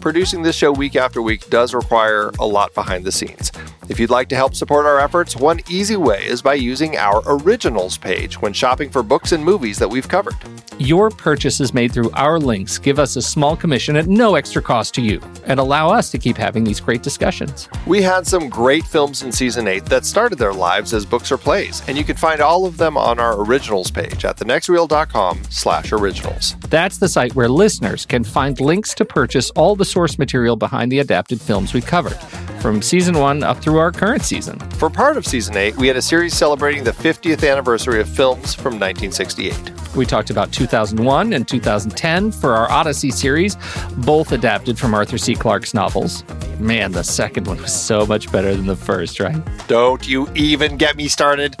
Producing this show week after week does require a lot behind the scenes. If you'd like to help support our efforts, one easy way is by using our originals page when shopping for books and movies that we've covered. Your purchases made through our links give us a small commission at no extra cost to you and allow us to keep having these great discussions. We had some great films in season 8 that started their lives as books or plays, and you can find all of them on our originals page at thenextreel.com slash originals. That's the site where listeners can find links to purchase all the source material behind the adapted films we covered, from season 1 up through our current season. For part of season 8, we had a series celebrating the 50th anniversary of films from 1968. We talked about 2001 and 2010 for our Odyssey series, both adapted from Arthur C. Clarke's novels. Man, the second one was so much better than the first, right? Don't you even get me started.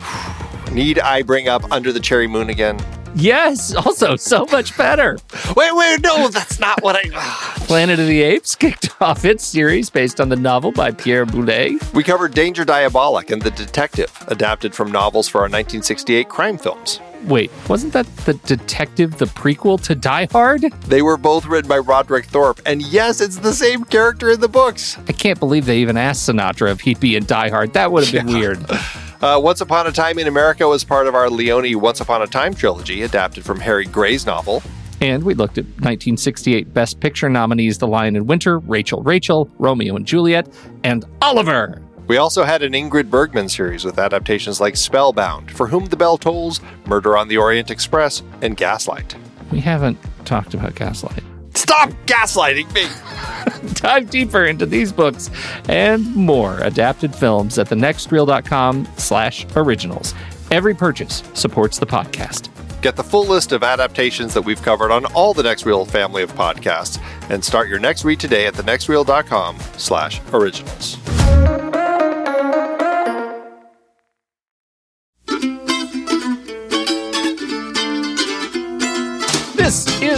Need I bring up Under the Cherry Moon again? Yes, also so much better. Wait, wait, no, that's not what I. Ah. Planet of the Apes kicked off its series based on the novel by Pierre Boulet. We covered Danger Diabolik and The Detective, adapted from novels for our 1968 crime films. Wait, wasn't that The Detective, the prequel to Die Hard? They were both written by Roderick Thorp, and yes, it's the same character in the books. I can't believe they even asked Sinatra if he'd be in Die Hard. That would have been Yeah. weird. Uh, Once Upon a Time in America was part of our Leone Once Upon a Time trilogy, adapted from Harry Grey's novel. And we looked at 1968 Best Picture nominees The Lion in Winter, Rachel Rachel, Romeo and Juliet, and Oliver. We also had an Ingrid Bergman series with adaptations like Spellbound, For Whom the Bell Tolls, Murder on the Orient Express, and Gaslight. We haven't talked about Gaslight. Stop gaslighting me! Dive deeper into these books and more adapted films at thenextreel.com slash originals. Every purchase supports the podcast. Get the full list of adaptations that we've covered on all the Next Reel family of podcasts, and start your next read today at thenextreel.com slash originals.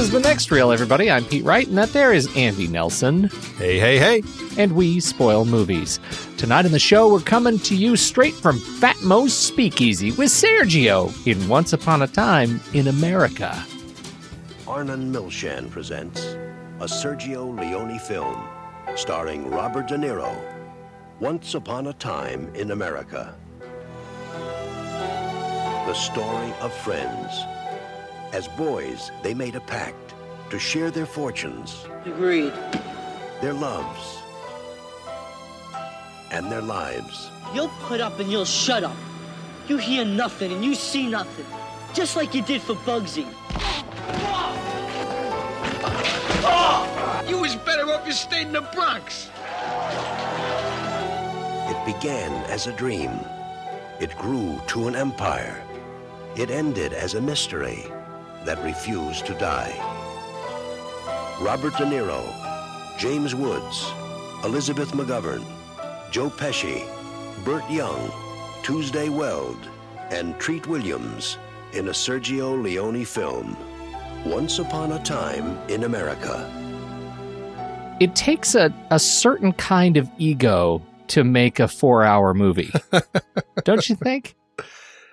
Is The Next Reel, everybody. I'm Pete Wright, and that there is Andy Nelson. Hey, hey, hey. and we spoil movies. Tonight in the show, we're coming to you straight from Fat Moe's Speakeasy with Sergio in Once Upon a Time in America. Arnon Milchan presents a Sergio Leone film starring Robert De Niro. Once Upon a Time in America. The story of friends. As boys, they made a pact to share their fortunes, Agreed. their loves, and their lives. You'll put up and you'll shut up. You hear nothing and you see nothing. Just like you did for Bugsy. You was better off you stayed in the Bronx. It began as a dream. It grew to an empire. it ended as a mystery that refused to die. Robert De Niro, James Woods, Elizabeth McGovern, Joe Pesci, Burt Young, Tuesday Weld, and Treat Williams in a Sergio Leone film, Once Upon a Time in America. It takes a, a certain kind of ego to make a four hour movie. Don't you think?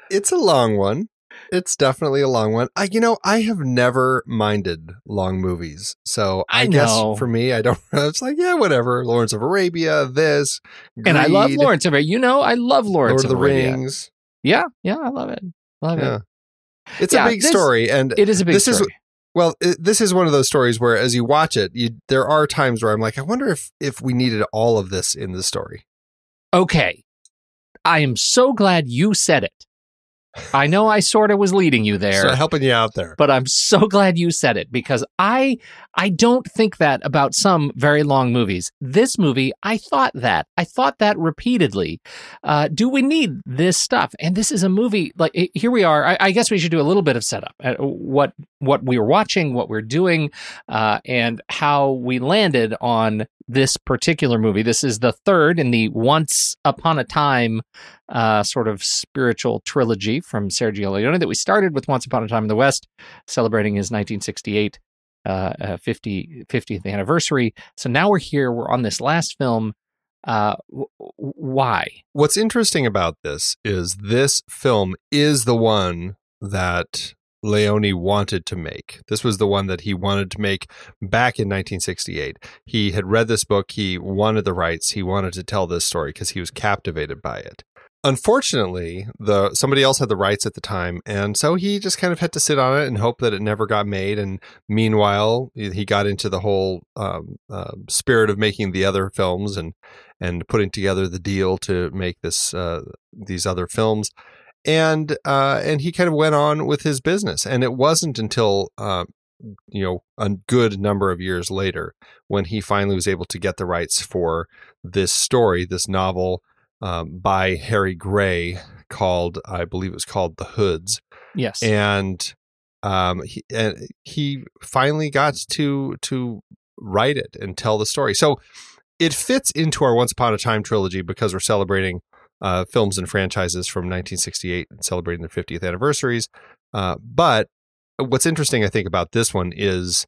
It's a long one. It's definitely a long one. I, you know, I have never minded long movies, so I, I guess for me, I don't. It's like, yeah, whatever. Lawrence of Arabia, this, And I love Lawrence of Arabia. You know, I love Lawrence Lord of the Arabia. Rings. Yeah, yeah, I love it. Love Yeah, it. it's Yeah, a big this- story, and It is a big This is- story. well, it, this is one of those stories where, as you watch it, you there are times where I'm like, I wonder if if we needed all of this in the story. okay. I am so glad you said it. I know I sort of was leading you there. So helping you out there. but I'm so glad you said it because I I don't think that about some very long movies. This movie, I thought that. I thought that repeatedly. Uh, do we need this stuff? And this is a movie like eh, here we are. I, I guess we should do a little bit of setup. Uh, what what we were watching, what we're doing, uh, and how we landed on this particular movie. This is the third in the Once Upon a Time uh, sort of spiritual trilogy from Sergio Leone that we started with Once Upon a Time in the West, celebrating his 1968 uh, uh, 50, 50th anniversary. So now we're here. We're on this last film. Uh, w- why? What's interesting about this is this film is the one that Leone wanted to make. This was the one that he wanted to make back in 1968. He had read this book, he wanted the rights, he wanted to tell this story because he was captivated by it. Unfortunately, the somebody else had the rights at the time, and so he just kind of had to sit on it and hope that it never got made. And meanwhile, he got into the whole um, uh, spirit of making the other films and and putting together the deal to make this uh, these other films. And uh, and he kind of went on with his business. And it wasn't until uh, you know a good number of years later when he finally was able to get the rights for this story, this novel um, by Harry Grey called I believe it was called The Hoods Yes. and um, he and he finally got to to write it and tell the story. So it fits into our Once Upon a Time trilogy because we're celebrating uh, films and franchises from 1968 and celebrating their 50th anniversaries. Uh, but what's interesting, I think, about this one is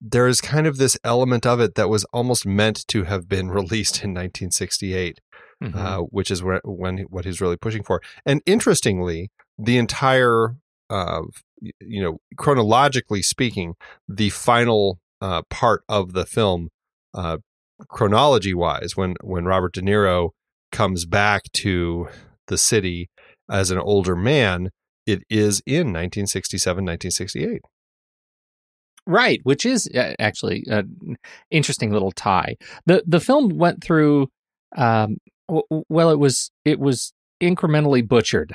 there is kind of this element of it that was almost meant to have been released in 1968 Mhm. uh, which is where, when what he's really pushing for. And interestingly, the entire, uh, you know, chronologically speaking, the final uh, part of the film, uh, chronology wise, when when Robert De Niro comes back to the city as an older man, it is in 1967, 1968. Right, which is uh, actually an interesting little tie. the The film went through. Um, well, it was it was incrementally butchered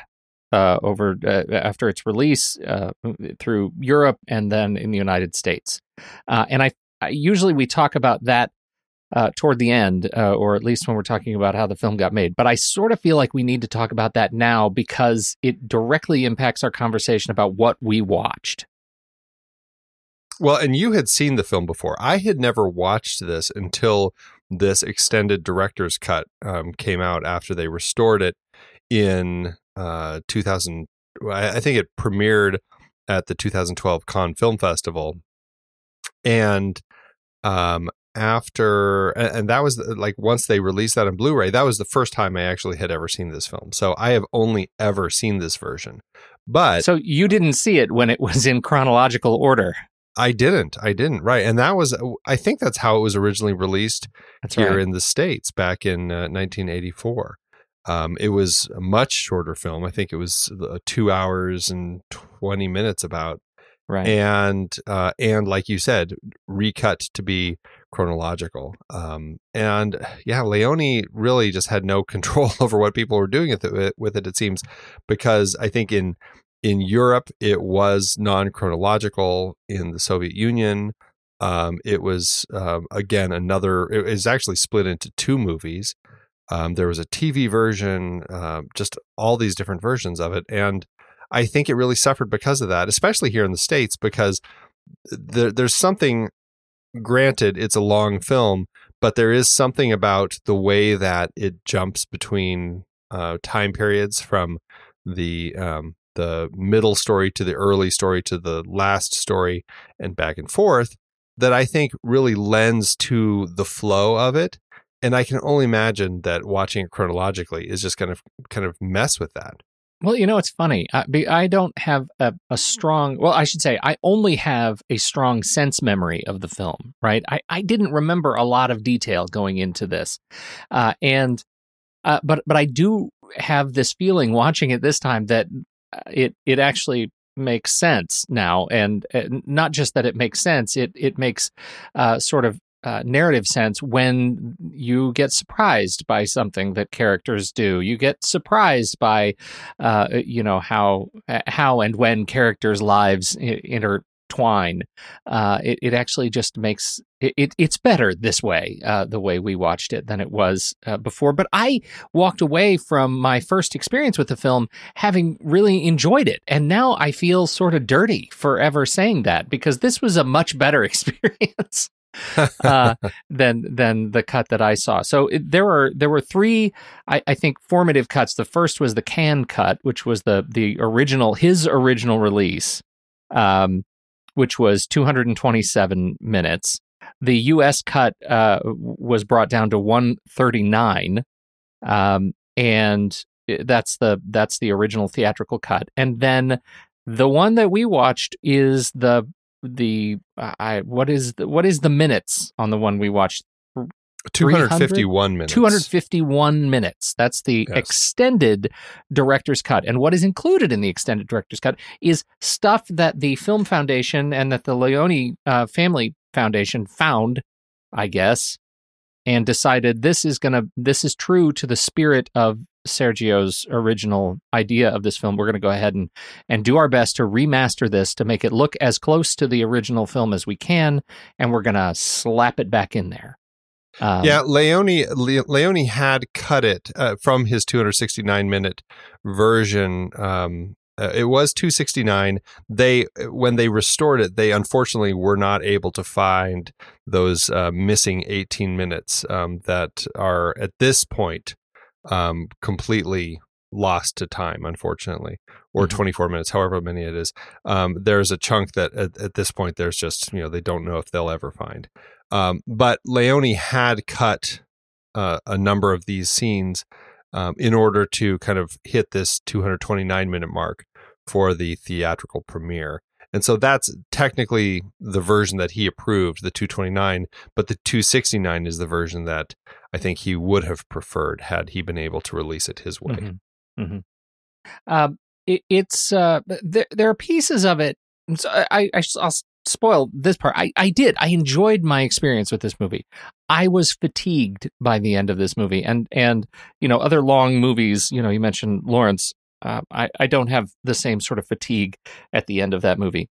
uh, over uh, after its release uh, through Europe and then in the United States. Uh, and I, I usually we talk about that uh, toward the end, uh, or at least when we're talking about how the film got made. But I sort of feel like we need to talk about that now because it directly impacts our conversation about what we watched. Well, and you had seen the film before. I had never watched this until this extended director's cut um, came out after they restored it in uh, 2000. I think it premiered at the 2012 Cannes Film Festival, and um, after and that was like once they released that on Blu-ray, that was the first time I actually had ever seen this film. So I have only ever seen this version, but So you didn't see it when it was in chronological order. I didn't. I didn't. Right. And that was, I think that's how it was originally released That's here right. in the States back in uh, 1984. Um, it was a much shorter film. I think it was uh, two hours and 20 minutes about. right. And, uh, and like you said, recut to be chronological. Um, and yeah, Leone really just had no control over what people were doing with it, with it, it seems, because I think in, in Europe, it was non chronological. In the Soviet Union, um, it was um, again another. It is actually split into two movies. Um, there was a TV version, um, just all these different versions of it, and I think it really suffered because of that, especially here in the states, because there, there's something. Granted, it's a long film, but there is something about the way that it jumps between uh, time periods from the um, the middle story to the early story to the last story and back and forth that I think really lends to the flow of it. And I can only imagine that watching it chronologically is just going to kind of mess with that. Well, you know, it's funny. I, I don't have a, a, strong, well, I should say, I only have a strong sense memory of the film, right? I, I didn't remember a lot of detail going into this. Uh, and, uh, but, but I do have this feeling watching it this time that it, it actually makes sense now. And uh, not just that it makes sense, it, it makes uh, sort of uh, narrative sense when you get surprised by something that characters do. You get surprised by, uh, you know, how how and when characters' lives intertwine. Uh, it, it actually just makes it, it's better this way, uh, the way we watched it than it was uh, before. But I walked away from my first experience with the film having really enjoyed it, and now I feel sort of dirty for ever saying that because this was a much better experience uh, than than the cut that I saw. So it, there were there were three, I, I, think, formative cuts. The first was the Cannes cut, which was the the original his original release, um, which was 227 minutes. The U.S. cut uh, was brought down to 139, um, and that's the that's the original theatrical cut. And then the one that we watched is the the I what is the, what is the minutes on the one we watched? 251 minutes. 251 minutes. That's the yes. extended director's cut. And what is included in the extended director's cut is stuff that the Film Foundation and that the Leone uh, Family Foundation found, I guess, and decided this is going to this is true to the spirit of Sergio's original idea of this film. We're going to go ahead and and do our best to remaster this to make it look as close to the original film as we can, and we're going to slap it back in there. Um, yeah, Leone Leone had cut it uh, from his 269 minute version. Um, uh, it was 269. They when they restored it, they unfortunately were not able to find those uh, missing 18 minutes um, that are at this point um, completely lost to time, unfortunately, or mm-hmm. 24 minutes, however many it is. Um, there's a chunk that at, at, this point, there's just, you know, they don't know if they'll ever find. Um, but Leone had cut uh, a number of these scenes um, in order to kind of hit this 229 minute mark for the theatrical premiere. And so that's technically the version that he approved, the 229, but the 269 is the version that I think he would have preferred had he been able to release it his way. Mm-hmm. Mm-hmm. Uh, it, it's uh, there. There are pieces of it. So I, I will spoil this part. I, I did. I enjoyed my experience with this movie. I was fatigued by the end of this movie, and and you know other long movies. You know, you mentioned Lawrence. Uh, I, I don't have the same sort of fatigue at the end of that movie.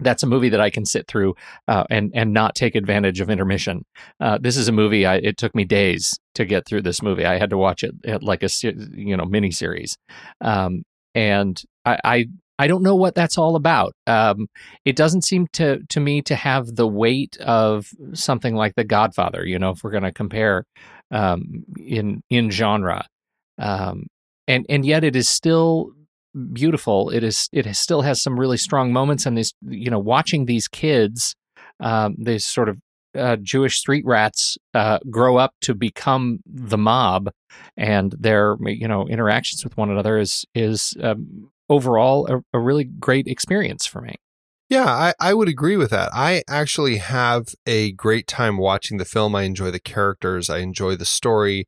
That's a movie that I can sit through uh, and and not take advantage of intermission. Uh, this is a movie. I, it took me days to get through this movie. I had to watch it at like a you know mini series, um, and I, I I don't know what that's all about. Um, it doesn't seem to to me to have the weight of something like The Godfather. You know, if we're going to compare um, in in genre, um, and and yet it is still beautiful. It is it has, still has some really strong moments, and this you know watching these kids, um, these sort of uh, Jewish street rats uh, grow up to become the mob, and their you know interactions with one another is is um, overall a, a really great experience for me. Yeah, I, I would agree with that. I actually have a great time watching the film. I enjoy the characters. I enjoy the story.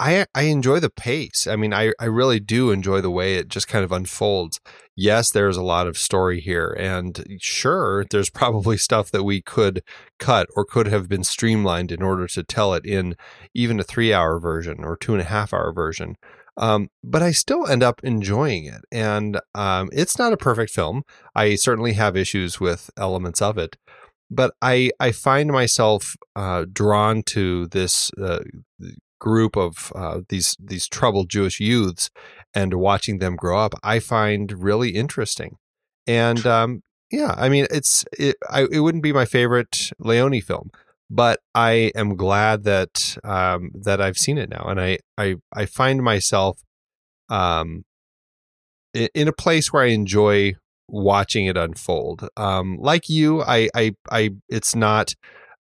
I I enjoy the pace. I mean, I, I really do enjoy the way it just kind of unfolds. Yes, there's a lot of story here. And sure, there's probably stuff that we could cut or could have been streamlined in order to tell it in even a three hour version or two and a half hour version. Um, but I still end up enjoying it. And um, it's not a perfect film. I certainly have issues with elements of it. But I, I find myself uh, drawn to this uh, group of uh, these these troubled Jewish youths and watching them grow up, I find really interesting. And um, yeah, I mean, it's it, I, it wouldn't be my favorite Leone film, but I am glad that um, that I've seen it now, and I I I find myself um, in, a place where I enjoy watching it unfold. Um, like you, I I I it's not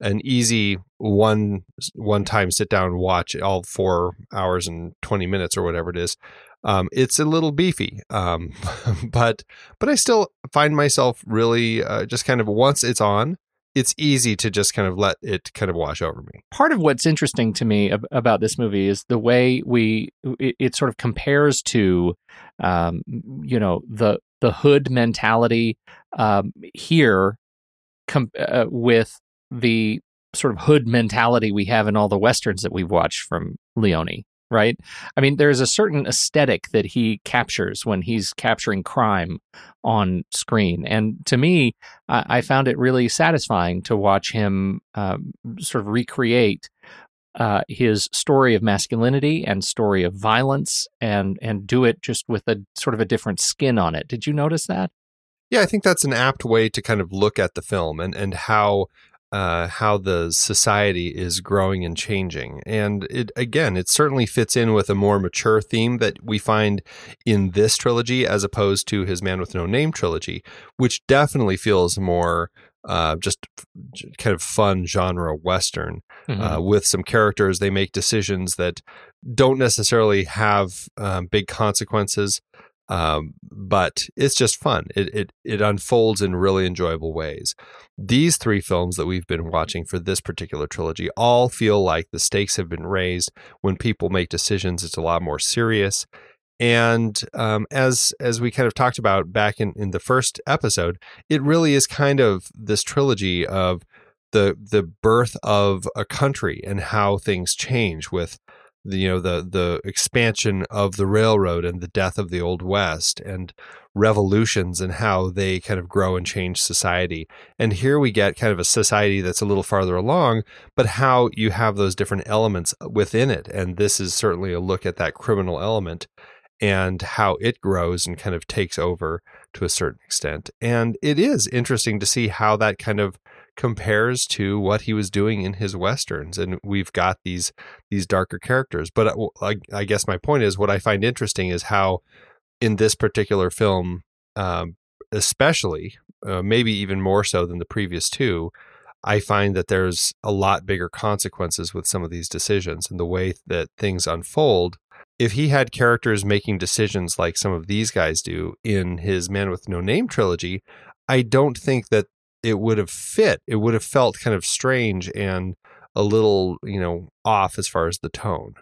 an easy one one time sit down and watch all four hours and 20 minutes or whatever it is um, it's a little beefy um, but but i still find myself really uh, just kind of once it's on it's easy to just kind of let it kind of wash over me. Part of what's interesting to me ab- about this movie is the way we it, it sort of compares to um, you know the the hood mentality um, here com- uh, with the sort of hood mentality we have in all the westerns that we've watched from Leone, right? I mean, there's a certain aesthetic that he captures when he's capturing crime on screen. And to me, I, I found it really satisfying to watch him um, sort of recreate uh, his story of masculinity and story of violence and and do it just with a sort of a different skin on it. Did you notice that? Yeah, I think that's an apt way to kind of look at the film and and how uh, how the society is growing and changing. And it again, it certainly fits in with a more mature theme that we find in this trilogy as opposed to his Man with No Name trilogy, which definitely feels more uh, just kind of fun genre western mm-hmm. uh, with some characters. They make decisions that don't necessarily have um, big consequences. Um, but it's just fun. It, it it unfolds in really enjoyable ways. These three films that we've been watching for this particular trilogy all feel like the stakes have been raised. When people make decisions, it's a lot more serious. And um, as as we kind of talked about back in, in the first episode, it really is kind of this trilogy of the the birth of a country and how things change with the, you know the the expansion of the railroad and the death of the old west and revolutions and how they kind of grow and change society. And here we get kind of a society that's a little farther along but how you have those different elements uh, within it. And this is certainly a look at that criminal element and how it grows and kind of takes over to a certain extent. And it is interesting to see how that kind of compares to what he was doing in his westerns and we've got these these darker characters. But uh, I, I guess my point is what i find interesting is how in this particular film um, especially uh, maybe even more so than the previous two i find that there's a lot bigger consequences with some of these decisions and the way that things unfold. If he had characters making decisions like some of these guys do in his man with no name trilogy i don't think that it would have fit. It would have felt kind of strange and a little, you know, off as far as the tone.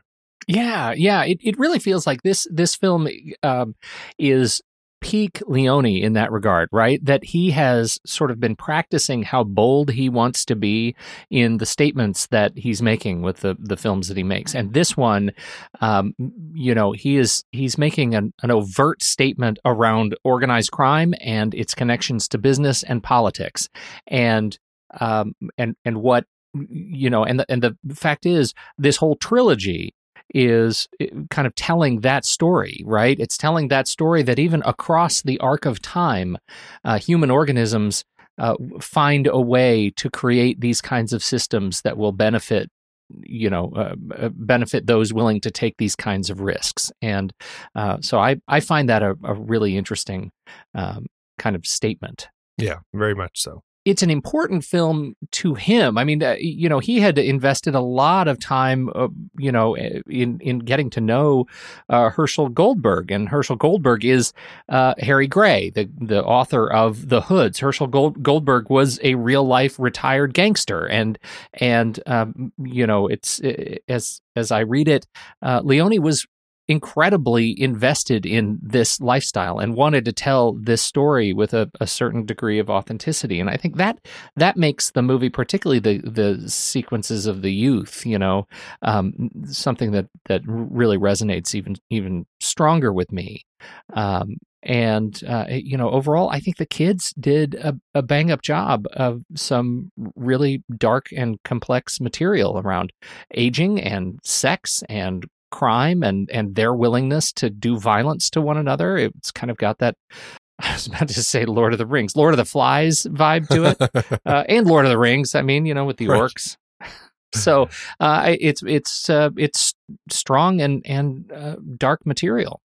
Yeah, yeah. It, it really feels like this this film um, is peak Leone in that regard, right? That he has sort of been practicing how bold he wants to be in the statements that he's making with the the films that he makes. And this one, um, you know, he is he's making an, an overt statement around organized crime and its connections to business and politics, and um, and and what you know, and the, and the fact is, this whole trilogy is eh, kind of telling that story, right? It's telling that story that even across the arc of time, uh, human organisms uh, find a way to create these kinds of systems that will benefit you know uh, uh benefit those willing to take these kinds of risks. And uh, so i i find that a, a really interesting um, kind of statement. Yeah very much so it's an important film to him. I mean, uh, you know, he had invested a lot of time, uh, you know, in in getting to know uh, Herschel Goldberg, and Herschel Goldberg is uh, Harry Grey, the the author of The Hoods. Herschel Gold, Goldberg was a real life retired gangster, and and um, you know, it's eh, as as I read it, uh, Leone was incredibly invested in this lifestyle and wanted to tell this story with a, a, certain degree of authenticity. And I think that that makes the movie, particularly the the sequences of the youth, you know, um, something that that really resonates even even stronger with me. Um, and uh, you know, overall, I think the kids did a, a bang up job of some really dark and complex material around aging and sex and crime and and their willingness to do violence to one another. It's kind of got that. I was about to say Lord of the Rings, Lord of the Flies vibe to it, uh, and Lord of the Rings. I mean, you know, with the right. orcs. so uh, it's it's uh, it's strong and and uh, dark material.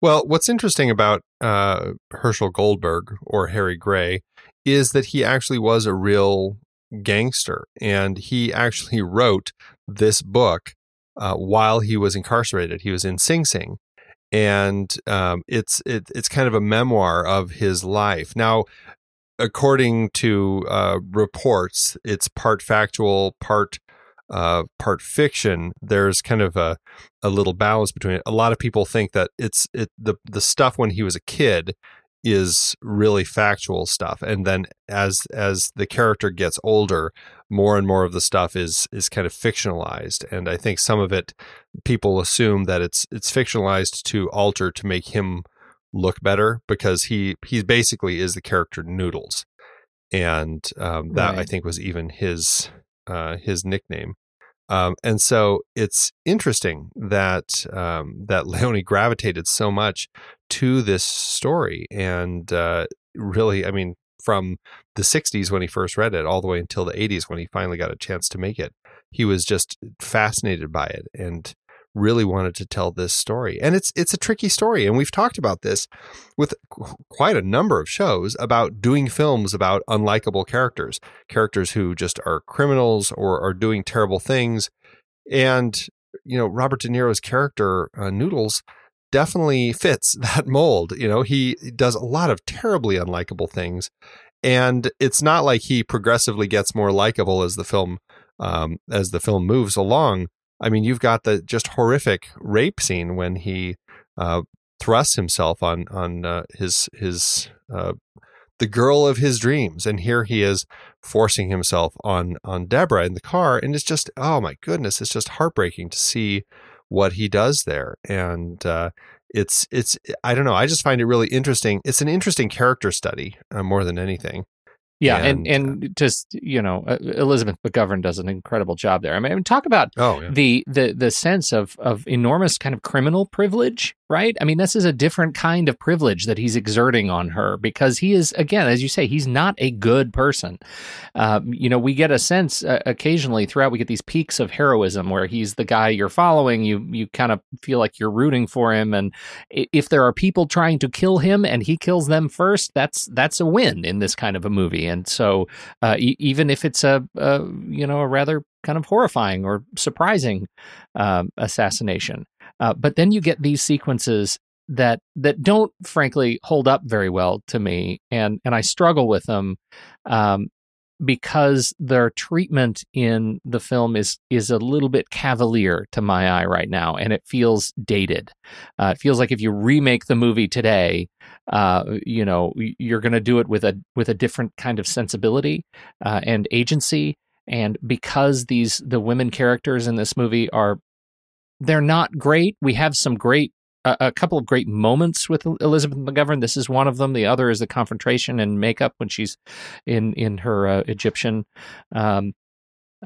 Well, what's interesting about uh, Herschel Goldberg or Harry Grey is that he actually was a real gangster, and he actually wrote this book uh, while he was incarcerated. He was in Sing Sing, and um, it's it, it's kind of a memoir of his life. Now, according to uh, reports, it's part factual, part uh, part fiction. There's kind of a a little balance between it. A lot of people think that it's it the the stuff when he was a kid is really factual stuff and then as as the character gets older more and more of the stuff is is kind of fictionalized and i think some of it people assume that it's it's fictionalized to alter to make him look better because he he basically is the character noodles and um, that right. i think was even his uh, his nickname um, and so it's interesting that um, that Leone gravitated so much to this story, and uh, really, I mean, from the '60s when he first read it, all the way until the '80s when he finally got a chance to make it, he was just fascinated by it, and really wanted to tell this story. And it's it's a tricky story and we've talked about this with quite a number of shows about doing films about unlikable characters, characters who just are criminals or are doing terrible things. And you know, Robert De Niro's character uh, Noodles definitely fits that mold. You know, he does a lot of terribly unlikable things. And it's not like he progressively gets more likable as the film um, as the film moves along I mean, you've got the just horrific rape scene when he uh, thrusts himself on on uh, his his uh, the girl of his dreams, and here he is forcing himself on on Deborah in the car, and it's just oh my goodness, it's just heartbreaking to see what he does there, and uh, it's it's I don't know, I just find it really interesting. It's an interesting character study uh, more than anything. Yeah, and and, and uh, just you know, uh, Elizabeth McGovern does an incredible job there. I mean, talk about oh, yeah. the the the sense of of enormous kind of criminal privilege right? I mean, this is a different kind of privilege that he's exerting on her because he is, again, as you say, he's not a good person. Um, you know, we get a sense uh, occasionally throughout, we get these peaks of heroism where he's the guy you're following. You you kind of feel like you're rooting for him, and if there are people trying to kill him and he kills them first, that's that's a win in this kind of a movie. And so, uh, e- even if it's a, a you know a rather kind of horrifying or surprising um, assassination. Uh, but then you get these sequences that that don't frankly hold up very well to me, and and I struggle with them um, because their treatment in the film is is a little bit cavalier to my eye right now, and it feels dated. Uh, it feels like if you remake the movie today, uh, you know, you're going to do it with a with a different kind of sensibility uh, and agency. And because these the women characters in this movie are they're not great. We have some great a couple of great moments with Elizabeth McGovern. This is one of them. The other is the confrontation and makeup when she's in in her uh, Egyptian um,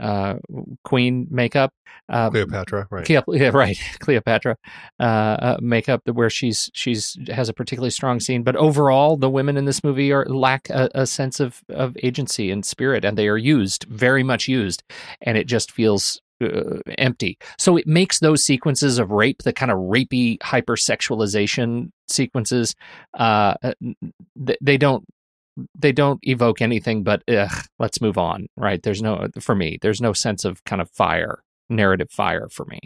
uh, queen makeup. Uh, Cleopatra, right? yeah, right. Cleopatra uh, uh, makeup, where she's she's has a particularly strong scene. But overall, the women in this movie are lack a, a sense of of agency and spirit, and they are used very much used, and it just feels uh, empty. So it makes those sequences of rape, the kind of rapey hypersexualization sequences, uh, uh they don't they don't evoke anything but ugh, let's move on. Right? There's no for me. There's no sense of kind of fire, narrative fire for me.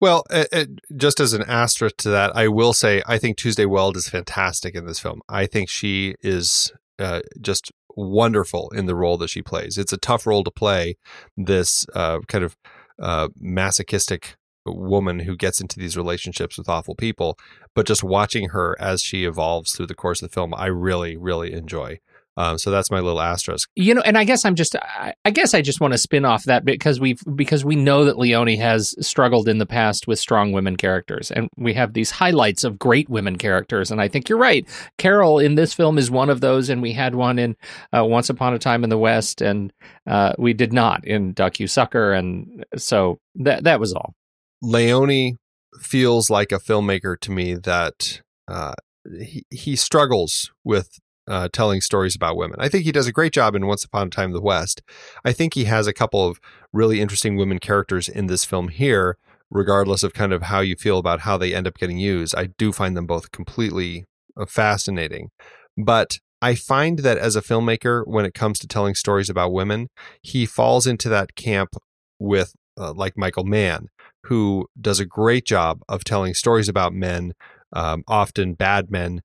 Well, it, it, just as an asterisk to that, I will say I think Tuesday Weld is fantastic in this film. I think she is uh, just wonderful in the role that she plays. It's a tough role to play. This uh, kind of uh, masochistic woman who gets into these relationships with awful people, but just watching her as she evolves through the course of the film, I really, really enjoy. Um, so that's my little asterisk. You know, and I guess I'm just, I, I guess I just want to spin off that because we've, because we know that Leone has struggled in the past with strong women characters. And we have these highlights of great women characters. And I think you're right. Carol in this film is one of those. And we had one in uh, Once Upon a Time in the West. And uh, we did not in Duck You Sucker. And so that, that was all. Leone feels like a filmmaker to me that uh, he, he struggles with uh, telling stories about women. I think he does a great job in Once Upon a Time in the West. I think he has a couple of really interesting women characters in this film here, regardless of kind of how you feel about how they end up getting used. I do find them both completely uh, fascinating. But I find that as a filmmaker, when it comes to telling stories about women, he falls into that camp with uh, like Michael Mann, who does a great job of telling stories about men, um, often bad men,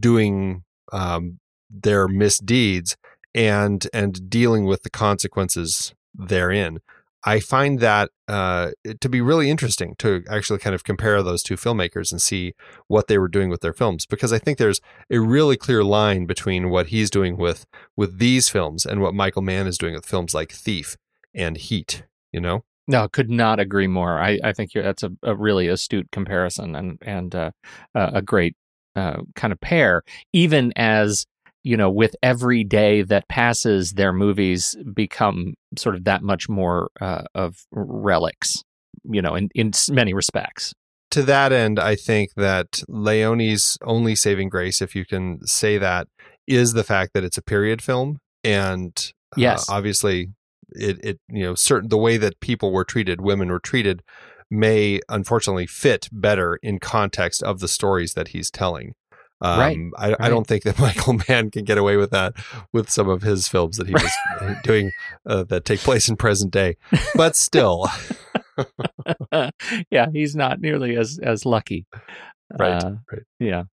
doing um, their misdeeds and and dealing with the consequences therein. I find that uh, to be really interesting to actually kind of compare those two filmmakers and see what they were doing with their films because I think there's a really clear line between what he's doing with with these films and what Michael Mann is doing with films like Thief and Heat. You know. No, could not agree more. I, I think that's a, a really astute comparison and and uh, a great uh, kind of pair, even as you know, with every day that passes, their movies become sort of that much more uh, of relics, you know, in, in many respects. To that end, I think that Leone's only saving grace, if you can say that, is the fact that it's a period film. And uh, yes. obviously, it, it, you know, certain the way that people were treated, women were treated, may unfortunately fit better in context of the stories that he's telling. Um, right, I, right. I, don't think that Michael Mann can get away with that with some of his films that he was doing uh, that take place in present day. But still, yeah, he's not nearly as as lucky. Right. Uh, right. Yeah.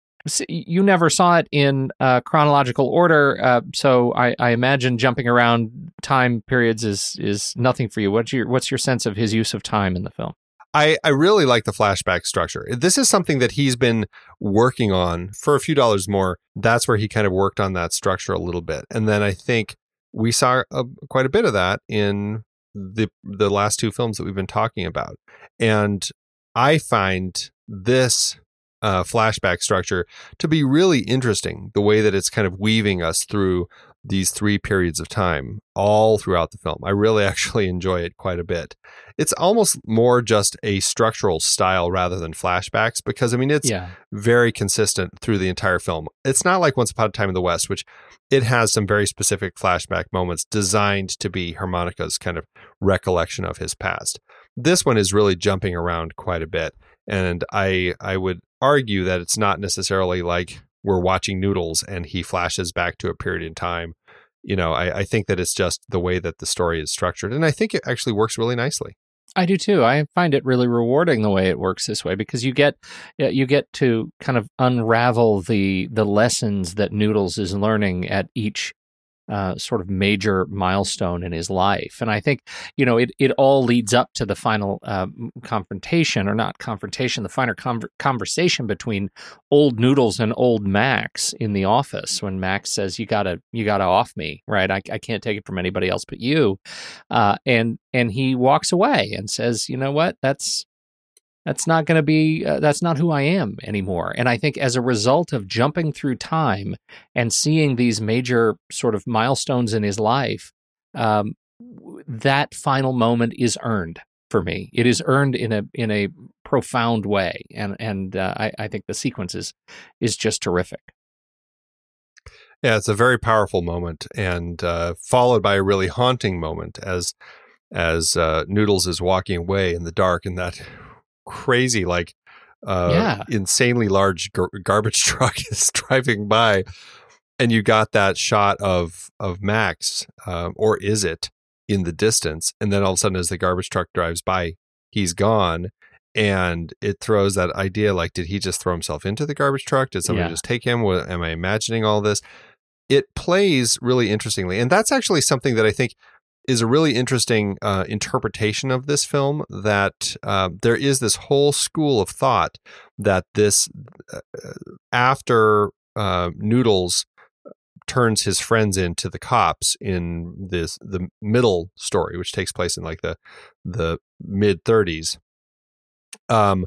you never saw it in uh, chronological order, uh, so I, I, imagine jumping around time periods is is nothing for you. What's your what's your sense of his use of time in the film? I, I really like the flashback structure. This is something that he's been working on for a few dollars more. That's where he kind of worked on that structure a little bit. And then I think we saw a, quite a bit of that in the the last two films that we've been talking about. And I find this uh, flashback structure to be really interesting. The way that it's kind of weaving us through these three periods of time all throughout the film. I really actually enjoy it quite a bit. It's almost more just a structural style rather than flashbacks because I mean it's yeah. very consistent through the entire film. It's not like Once Upon a Time in the West, which it has some very specific flashback moments designed to be harmonica's kind of recollection of his past. This one is really jumping around quite a bit. And I I would argue that it's not necessarily like we're watching Noodles and he flashes back to a period in time. You know, I, I think that it's just the way that the story is structured. And I think it actually works really nicely. I do too. I find it really rewarding the way it works this way because you get you get to kind of unravel the the lessons that Noodles is learning at each uh, sort of major milestone in his life. And I think, you know, it, it all leads up to the final uh, confrontation, or not confrontation, the final con- conversation between old Noodles and old Max in the office when Max says, "You gotta, you gotta off me, right? I, I can't take it from anybody else but you." Uh, and and he walks away and says, "You know what? That's that's not going to be uh, that's not who i am anymore. And i think as a result of jumping through time and seeing these major sort of milestones in his life um, that final moment is earned for me. It is earned in a in a profound way. And and uh, I, I think the sequence is is just terrific. Yeah it's a very powerful moment and uh, followed by a really haunting moment as as uh, noodles is walking away in the dark and that crazy, like uh, yeah. insanely large gar- garbage truck is driving by, and you got that shot of of Max, um, or is it in the distance? And then all of a sudden, as the garbage truck drives by, he's gone, and it throws that idea like, did he just throw himself into the garbage truck? Did somebody Yeah. just take him? What, am I imagining all this? It plays really interestingly, and that's actually something that I think is a really interesting uh, interpretation of this film. That uh, there is this whole school of thought that this uh, after uh, Noodles turns his friends into the cops in this the middle story, which takes place in like the the mid 30s. Um,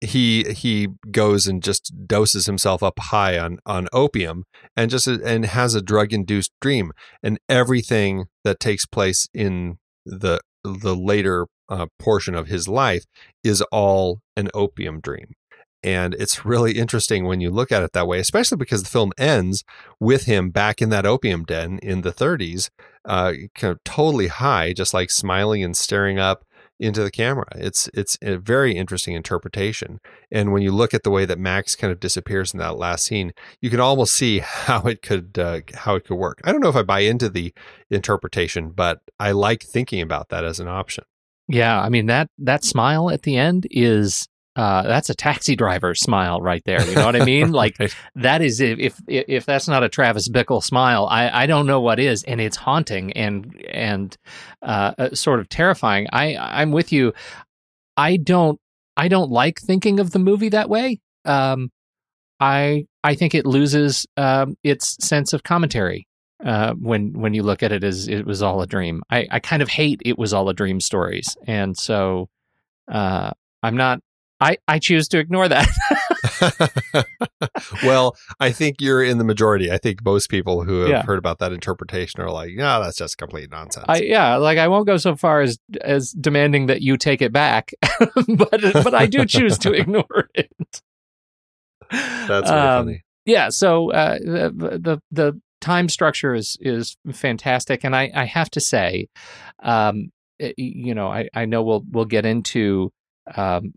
he he goes and just doses himself up high on on opium and just and has a drug induced dream. And everything that takes place in the the later uh, portion of his life is all an opium dream. And it's really interesting when you look at it that way especially because the film ends with him back in that opium den in the 30s uh, kind of totally high just like smiling and staring up into the camera. It's it's a very interesting interpretation. And when you look at the way that Max kind of disappears in that last scene, you can almost see how it could uh, how it could work. I don't know if I buy into the interpretation, but I like thinking about that as an option. Yeah, I mean that that smile at the end is uh, that's a taxi driver smile right there. You know what I mean? Like Right. that is if, if if that's not a Travis Bickle smile, I I don't know what is, and it's haunting and and uh, uh, sort of terrifying. I I'm with you. I don't I don't like thinking of the movie that way. Um, I I think it loses um, its sense of commentary uh, when when you look at it as it was all a dream. I, I kind of hate it was all a dream stories, and so uh, I'm not. I, I choose to ignore that. well, I think you're in the majority. I think most people who have Yeah. heard about that interpretation are like, no, that's just complete nonsense. I yeah, like I won't go so far as as demanding that you take it back, but but I do choose to ignore it. that's really Um, funny. yeah so uh, the, the the time structure is is fantastic and i i have to say um eh, you know i i know we'll we'll get into um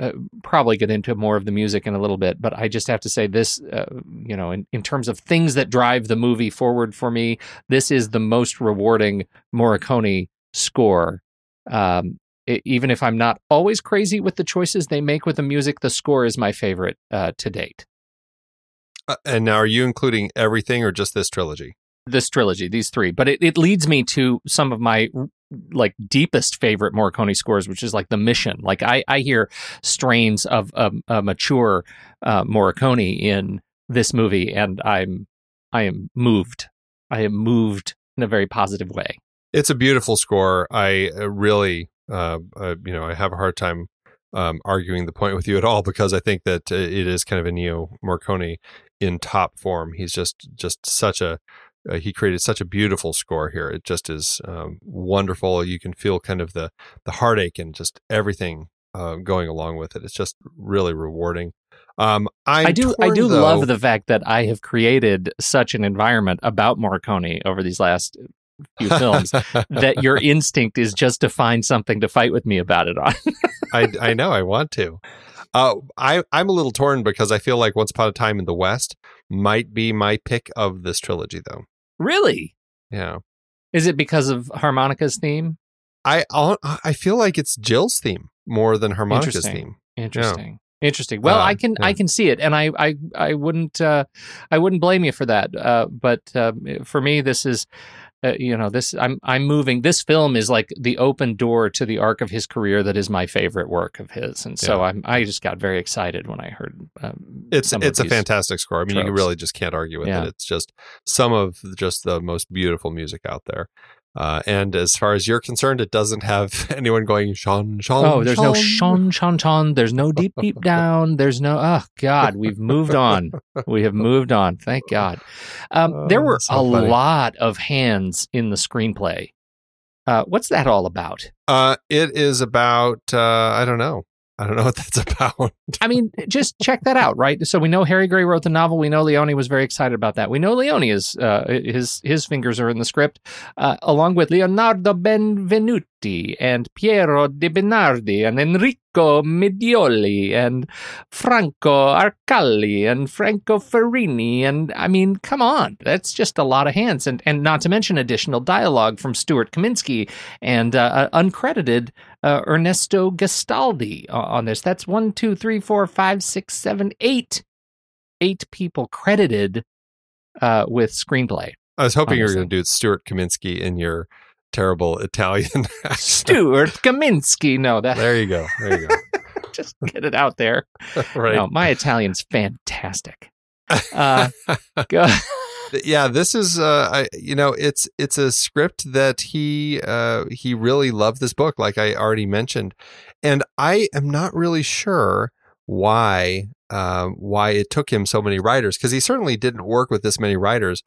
uh, probably get into more of the music in a little bit but i just have to say this uh, you know in, in terms of things that drive the movie forward for me this is the most rewarding morricone score um e- even if i'm not always crazy with the choices they make with the music the score is my favorite uh, to date Uh, and now, are you including everything or just this trilogy? this trilogy, these three. But it, it leads me to some of my like deepest favorite Morricone scores, which is like the Mission. Like I, I hear strains of a, a mature uh, Morricone in this movie, and I'm I am moved. I am moved in a very positive way. It's a beautiful score. I uh, really, uh, uh, you know, I have a hard time um, arguing the point with you at all because I think that uh, it is kind of a Ennio Morricone in top form. He's just just such a uh, he created such a beautiful score here. It just is um, wonderful. You can feel kind of the the heartache and just everything uh, going along with it. It's just really rewarding. Um, i do I do though- love the fact that I have created such an environment about Morricone over these last few films that your instinct is just to find something to fight with me about it on. I I know I want to. Uh, I I'm a little torn because I feel like Once Upon a Time in the West might be my pick of this trilogy, though. Really? Yeah, Is it because of harmonica's theme? I I'll- feel like it's Jill's theme more than Harmonica's Interesting. theme. Interesting. Interesting. Well, Uh, I can I can see it, and I I I wouldn't uh, I wouldn't blame you for that. Uh, but uh, for me, this is. Uh, you know this i'm i'm moving this film is like the open door to the arc of his career that is my favorite work of his and so Yeah. i'm i just got very excited when i heard um, It's it's a fantastic score. I mean, you really just can't argue with Yeah. it. It's just some of just the most beautiful music out there. Uh, and as far as you're concerned, it doesn't have anyone going Sean Sean. Oh, there's no shon shon shon. There's no deep deep down. There's no. Oh God, we've moved on. We have moved on. Thank God. Um, there Oh, were so a funny. lot of hands in the screenplay. Uh, what's that all about? Uh, it is about uh, I don't know. I don't know what that's about. I mean, just check that out, right? So we know Harry Grey wrote the novel. We know Leone was very excited about that. We know Leone is uh, his his fingers are in the script, uh, along with Leonardo And Piero De Bernardi and Enrico Medioli and Franco Arcalli and Franco Ferrini. And I mean, come on, that's just a lot of hands, and and not to mention additional dialogue from Stuart Kaminsky and uh, uh, uncredited uh, Ernesto Gastaldi on this. That's one, two, three, four, five, six, seven, eight, eight people credited uh, with screenplay. I was hoping you were going to do Stuart Kaminsky in your terrible Italian. Stuart Kaminsky. No, that There you go. There you go. just get it out there. right. No, my Italian's fantastic. Uh, go. yeah this is uh I, you know it's it's a script that he uh he really loved this book like i already mentioned and i am not really sure why uh, why it took him so many writers because he certainly didn't work with this many writers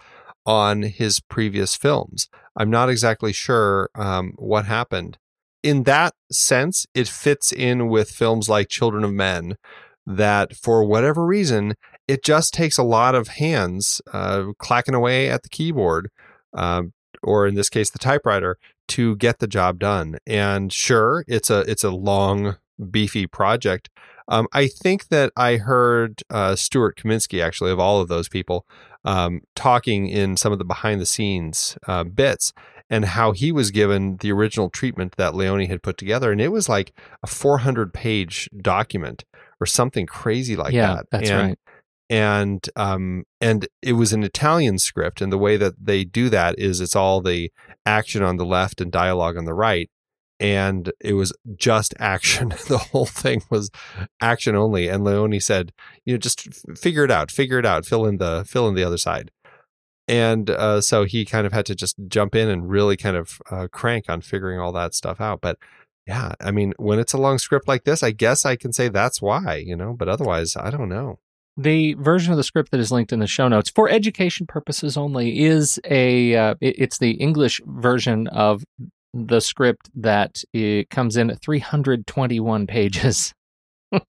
on his previous films i'm not exactly sure um, what happened in that sense it fits in with films like children of men that for whatever reason it just takes a lot of hands uh, clacking away at the keyboard, um, or in this case, the typewriter, to get the job done. And sure, it's a it's a long, beefy project. Um, I think that I heard uh, Stuart Kaminsky, actually, of all of those people, um, talking in some of the behind the scenes uh, bits and how he was given the original treatment that Leone had put together. And it was like a 400 page document or something crazy like yeah, that. that's and, right. and um and it was an Italian script and the way that they do that is it's all the action on the left and dialogue on the right and it was just action. The whole thing was action only and Leone said you know just f- figure it out figure it out fill in the fill in the other side. And uh, so he kind of had to just jump in and really kind of uh, crank on figuring all that stuff out. But yeah i mean when it's a long script like this i guess i can say that's why you know but otherwise i don't know. The version of the script that is linked in the show notes for education purposes only is a uh, it's the English version of the script that it comes in at 321 pages.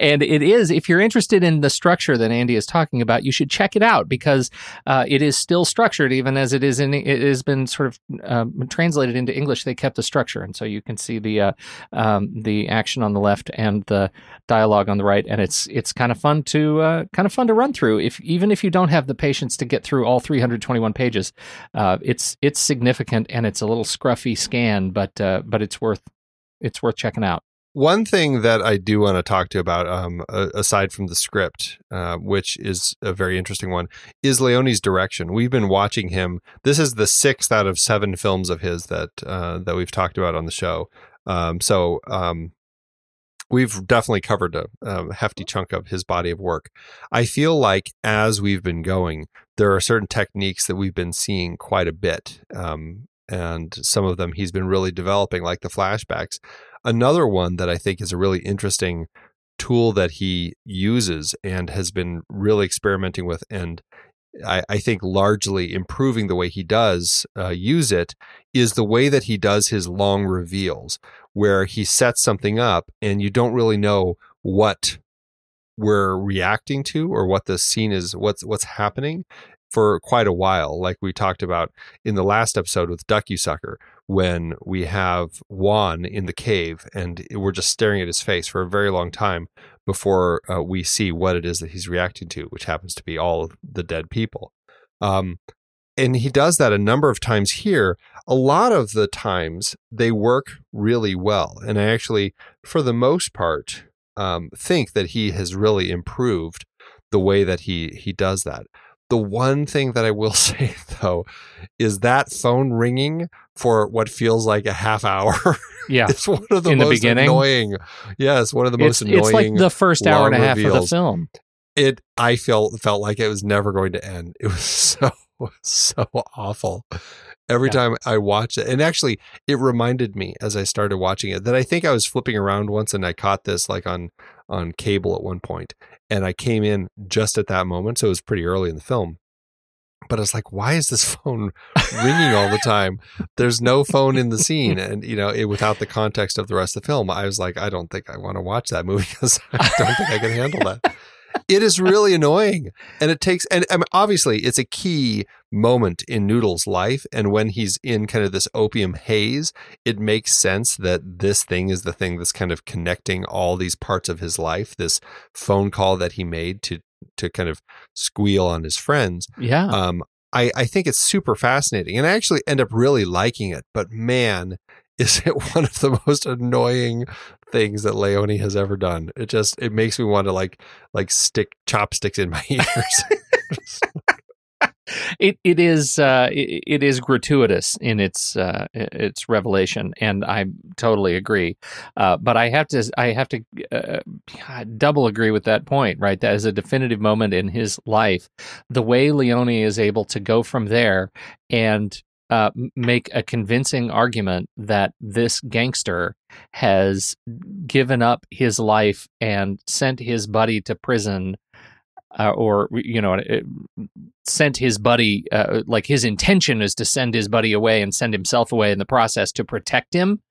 And it is, if you're interested in the structure that Andy is talking about, you should check it out because uh, it is still structured, even as it is in. It has been sort of um, translated into English. They kept the structure, and so you can see the uh, um, the action on the left and the dialogue on the right, and it's it's kind of fun to uh, kind of fun to run through. If even if you don't have the patience to get through all 321 pages, uh, it's it's significant and it's a little scruffy scan, but uh, but it's worth it's worth checking out. One thing that I do want to talk to you about, um, aside from the script, uh, which is a very interesting one, is Leone's direction. We've been watching him. This is the sixth out of seven films of his that uh, that we've talked about on the show. Um, so um, we've definitely covered a, a hefty chunk of his body of work. I feel like as we've been going, there are certain techniques that we've been seeing quite a bit. Um, and some of them he's been really developing, like the flashbacks. Another one that I think is a really interesting tool that he uses and has been really experimenting with, and I, I think largely improving the way he does uh, use it, is the way that he does his long reveals, where he sets something up and you don't really know what we're reacting to or what the scene is, what's what's happening for quite a while, like we talked about in the last episode with Duck You Sucker, when we have Juan in the cave and we're just staring at his face for a very long time before uh, we see what it is that he's reacting to, which happens to be all of the dead people. Um, and he does that a number of times here. A lot of the times they work really well. And I actually, for the most part, um, think that he has really improved the way that he he does that. The one thing that I will say though is that phone ringing for what feels like a half hour Yeah. is one of the In the most beginning? annoying. Yes, one of the most It's, annoying. it's like the first hour and a half of the film. it I felt felt like it was never going to end. It was so so awful. Every Yeah. time I watched it, and actually, it reminded me as I started watching it that I think I was flipping around once and I caught this like on on cable at one point, and I came in just at that moment, so it was pretty early in the film. But I was like, why is this phone ringing all the time? There's no phone in the scene, and you know, it, without the context of the rest of the film, I was like, I don't think I want to watch that movie because I don't think I can handle that. It is really annoying, and it takes, and I mean, obviously, it's a key moment in Noodle's life, and when he's in kind of this opium haze, it makes sense that this thing is the thing that's kind of connecting all these parts of his life. This phone call that he made to to kind of squeal on his friends Yeah. um, I, I think it's super fascinating and I actually end up really liking it. But man, is it one of the most annoying things that Leone has ever done. It just it makes me want to like like stick chopsticks in my ears. it it is uh, it, it is gratuitous in its uh, its revelation, and I totally agree. Uh, but I have to I have to uh, double agree with that point. Right, that is a definitive moment in his life. The way Leone is able to go from there and uh, make a convincing argument that this gangster has given up his life and sent his buddy to prison uh, or you know sent his buddy uh, like his intention is to send his buddy away and send himself away in the process to protect him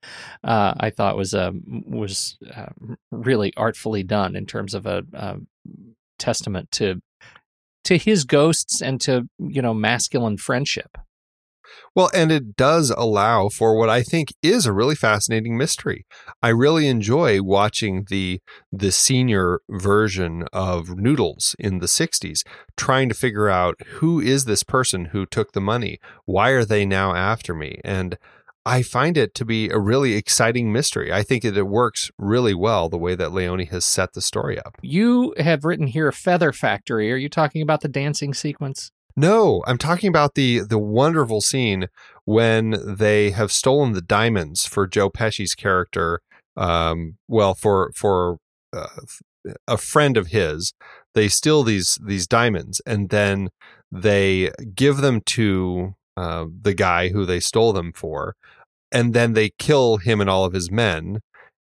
uh, i thought was um, was uh, really artfully done in terms of a, a, testament to to his ghosts and to you know masculine friendship well, and it does allow for what I think is a really fascinating mystery. I really enjoy watching the the senior version of Noodles in the 60s trying to figure out who is this person who took the money? Why are they now after me? And I find it to be a really exciting mystery. I think that it works really well the way that Leone has set the story up. You have written here Feather Factory. Are you talking about the dancing sequence? No, I'm talking about the the wonderful scene when they have stolen the diamonds for Joe Pesci's character. Um, well, for for uh, a friend of his, they steal these these diamonds and then they give them to uh, the guy who they stole them for, and then they kill him and all of his men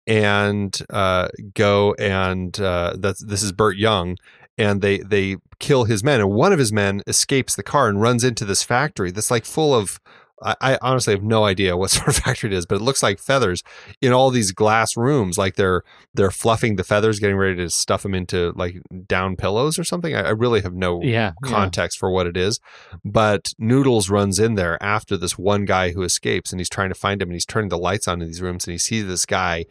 and uh, go and uh, that's this is Burt Young and they they kill his men and one of his men escapes the car and runs into this factory that's like full of I, I, honestly have no idea what sort of factory it is, but it looks like feathers in all these glass rooms, like they're they're fluffing the feathers, getting ready to stuff them into like down pillows or something. I, I really have no yeah, context yeah. for what it is. But Noodles runs in there after this one guy who escapes, and he's trying to find him, and he's turning the lights on in these rooms, and he sees this guy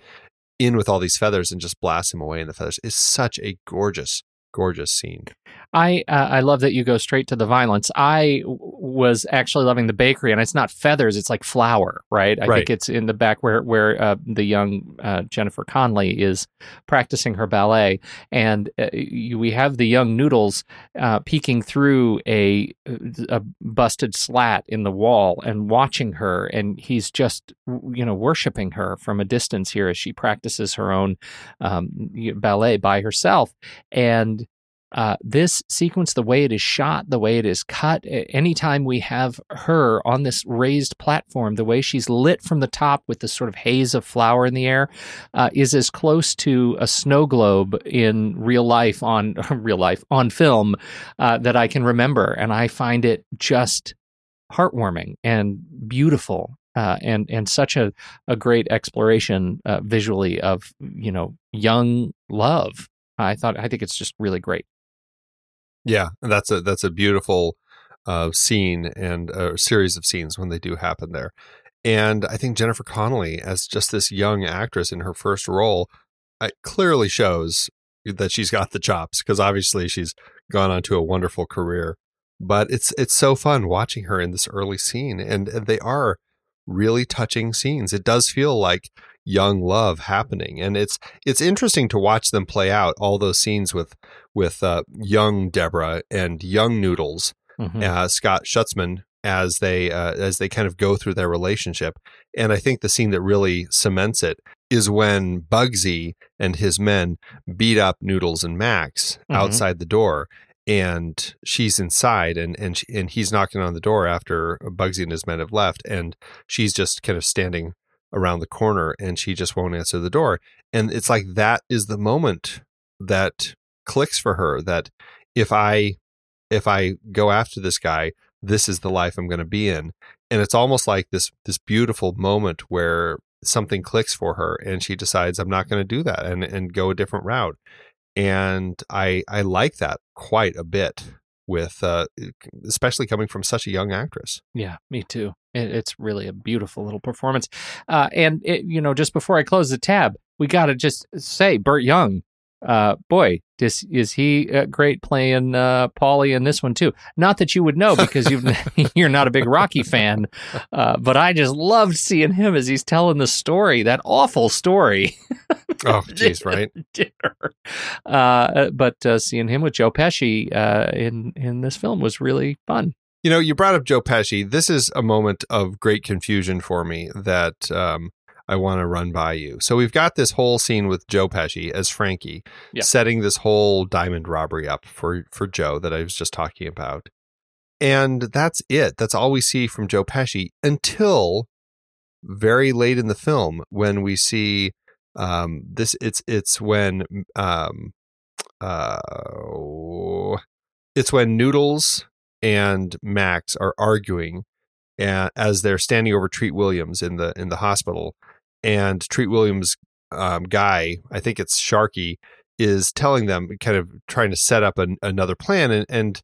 in with all these feathers and just blasts him away in the feathers. is such a gorgeous gorgeous scene. I uh, I love that you go straight to the violence. I w- was actually loving the bakery, and it's not feathers; it's like flour, right? I right. think it's in the back where where uh, the young uh, Jennifer Connelly is practicing her ballet, and uh, you, we have the young Noodles uh, peeking through a a busted slat in the wall and watching her, and he's just you know worshiping her from a distance here as she practices her own um, ballet by herself, and uh, this sequence, the way it is shot, the way it is cut, anytime we have her on this raised platform, the way she's lit from the top with this sort of haze of flour in the air, uh, is as close to a snow globe in real life on real life on film uh, that I can remember, and I find it just heartwarming and beautiful uh, and and such a, a great exploration uh, visually of you know young love. I thought I think it's just really great. Yeah, that's a that's a beautiful uh, scene and a series of scenes when they do happen there. And I think Jennifer Connelly, as just this young actress in her first role, it clearly shows that she's got the chops because obviously she's gone on to a wonderful career. But it's it's so fun watching her in this early scene, and, and they are really touching scenes. It does feel like young love happening and it's it's interesting to watch them play out all those scenes with with uh, young Deborah and young Noodles mm-hmm. uh, Scott Schutzman as they uh, as they kind of go through their relationship and I think the scene that really cements it is when Bugsy and his men beat up Noodles and Max mm-hmm. outside the door and she's inside and and she, and he's knocking on the door after Bugsy and his men have left and she's just kind of standing around the corner and she just won't answer the door. And it's like that is the moment that clicks for her that if I if I go after this guy, this is the life I'm going to be in. And it's almost like this this beautiful moment where something clicks for her and she decides I'm not going to do that and and go a different route. And I I like that quite a bit with uh, especially coming from such a young actress. Yeah, me too. It, it's really a beautiful little performance. Uh, and it, you know, just before I close the tab, we got to just say Burt Young uh, boy, is is he uh, great playing uh, Paulie in this one too? Not that you would know because you you're not a big Rocky fan, uh, but I just loved seeing him as he's telling the story, that awful story. oh, jeez, right? Uh, but uh, seeing him with Joe Pesci uh, in in this film was really fun. You know, you brought up Joe Pesci. This is a moment of great confusion for me that um, I want to run by you. So we've got this whole scene with Joe Pesci as Frankie, Yeah. setting this whole diamond robbery up for for Joe that I was just talking about, and that's it. That's all we see from Joe Pesci until very late in the film when we see um, this. It's it's when um, uh, it's when Noodles and Max are arguing as they're standing over Treat Williams in the in the hospital, and Treat Williams um, guy, I think it's Sharky, is telling them, kind of trying to set up an, another plan, and, and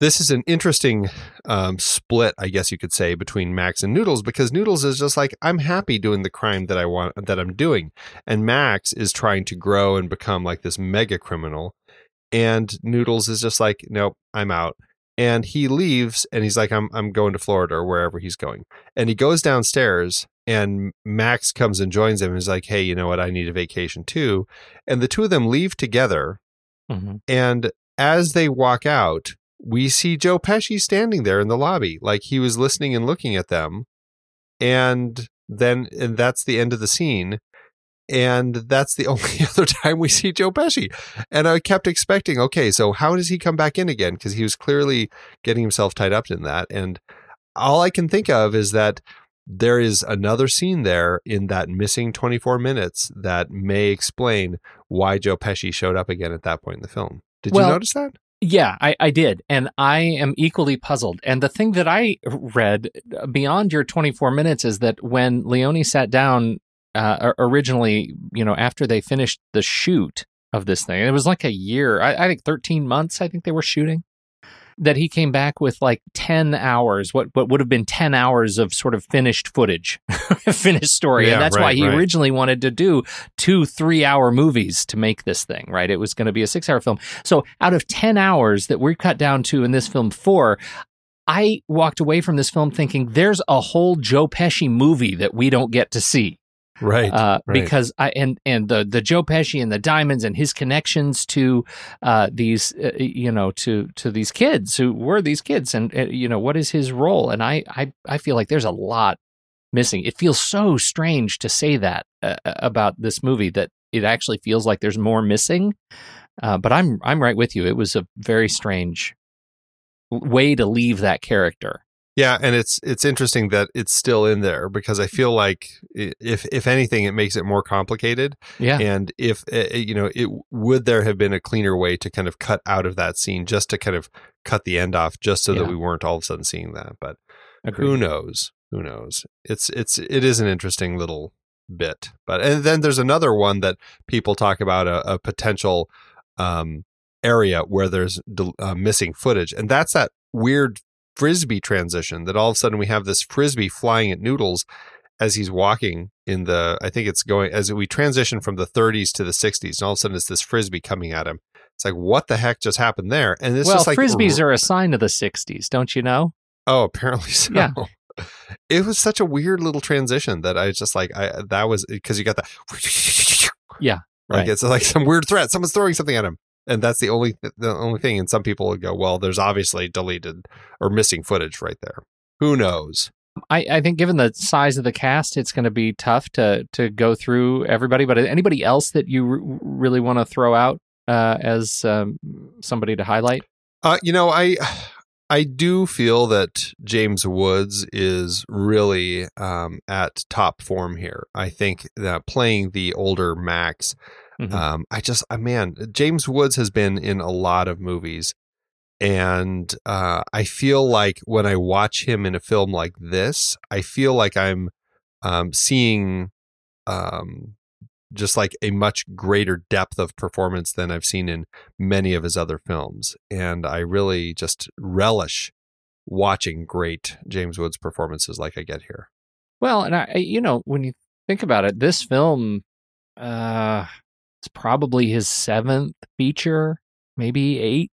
this is an interesting um, split, I guess you could say, between Max and Noodles because Noodles is just like, I'm happy doing the crime that I want that I'm doing, and Max is trying to grow and become like this mega criminal, and Noodles is just like, nope, I'm out and he leaves and he's like I'm I'm going to Florida or wherever he's going. And he goes downstairs and Max comes and joins him and is like, "Hey, you know what? I need a vacation too." And the two of them leave together Mhm. and as they walk out, we see Joe Pesci standing there in the lobby like he was listening and looking at them. And then and that's the end of the scene. And that's the only other time we see Joe Pesci. And I kept expecting, okay, so how does he come back in again? Because he was clearly getting himself tied up in that. And all I can think of is that there is another scene there in that missing 24 minutes that may explain why Joe Pesci showed up again at that point in the film. Did Well, you notice that? Yeah, I, I did. And I am equally puzzled. And the thing that I read beyond your 24 minutes is that when Leone sat down uh, originally, you know, after they finished the shoot of this thing, it was like a year, I, I think 13 months, I think they were shooting, that he came back with like 10 hours, what, what would have been 10 hours of sort of finished footage, finished story. Yeah, and that's why he right. originally wanted to do two three hour movies to make this thing, right? It was going to be a six hour film. So out of 10 hours that we're cut down to in this film four, I walked away from this film thinking there's a whole Joe Pesci movie that we don't get to see. Right. Uh, right. because I and and the the Joe Pesci and the diamonds and his connections to uh, these uh, you know to to these kids who were these kids and uh, you know what is his role and I I I feel like there's a lot missing. It feels so strange to say that uh, about this movie that it actually feels like there's more missing. Uh, but I'm I'm right with you. It was a very strange way to leave that character. Yeah, and it's it's interesting that it's still in there because I feel like if if anything, it makes it more complicated. Yeah. And if uh, you know, it would there have been a cleaner way to kind of cut out of that scene, just to kind of cut the end off, just so that we weren't all of a sudden seeing that. But Agreed. who knows? Who knows? It's it's it is an interesting little bit. But and then there's another one that people talk about a, a potential um, area where there's uh, missing footage, and that's that weird frisbee transition that all of a sudden we have this frisbee flying at Noodles as he's walking in the. I think it's going as we transition from the 30s to the 60s, and all of a sudden it's this frisbee coming at him. It's like what the heck just happened there? And it's well, just like frisbees are a sign of the '60s, don't you know? Oh, apparently so. Yeah. It was such a weird little transition that I just like I that was because you got the Yeah, like right. it's like some weird threat. Someone's throwing something at him, and that's the only the only thing. And some people would go, "Well, there's obviously deleted or missing footage right there." Who knows? I, I think given the size of the cast, it's going to be tough to to go through everybody. But anybody else that you r- really want to throw out uh, as um, somebody to highlight? Uh, you know, I I do feel that James Woods is really um, at top form here. I think that playing the older Max, Mhm. um, I just, uh, man, James Woods has been in a lot of movies, and uh, I feel like when I watch him in a film like this, I feel like I'm um, seeing um, just like a much greater depth of performance than I've seen in many of his other films. And I really just relish watching great James Woods performances like I get here. Well, and I- you know, when you think about it, this film, uh, it's probably his seventh feature, maybe eighth.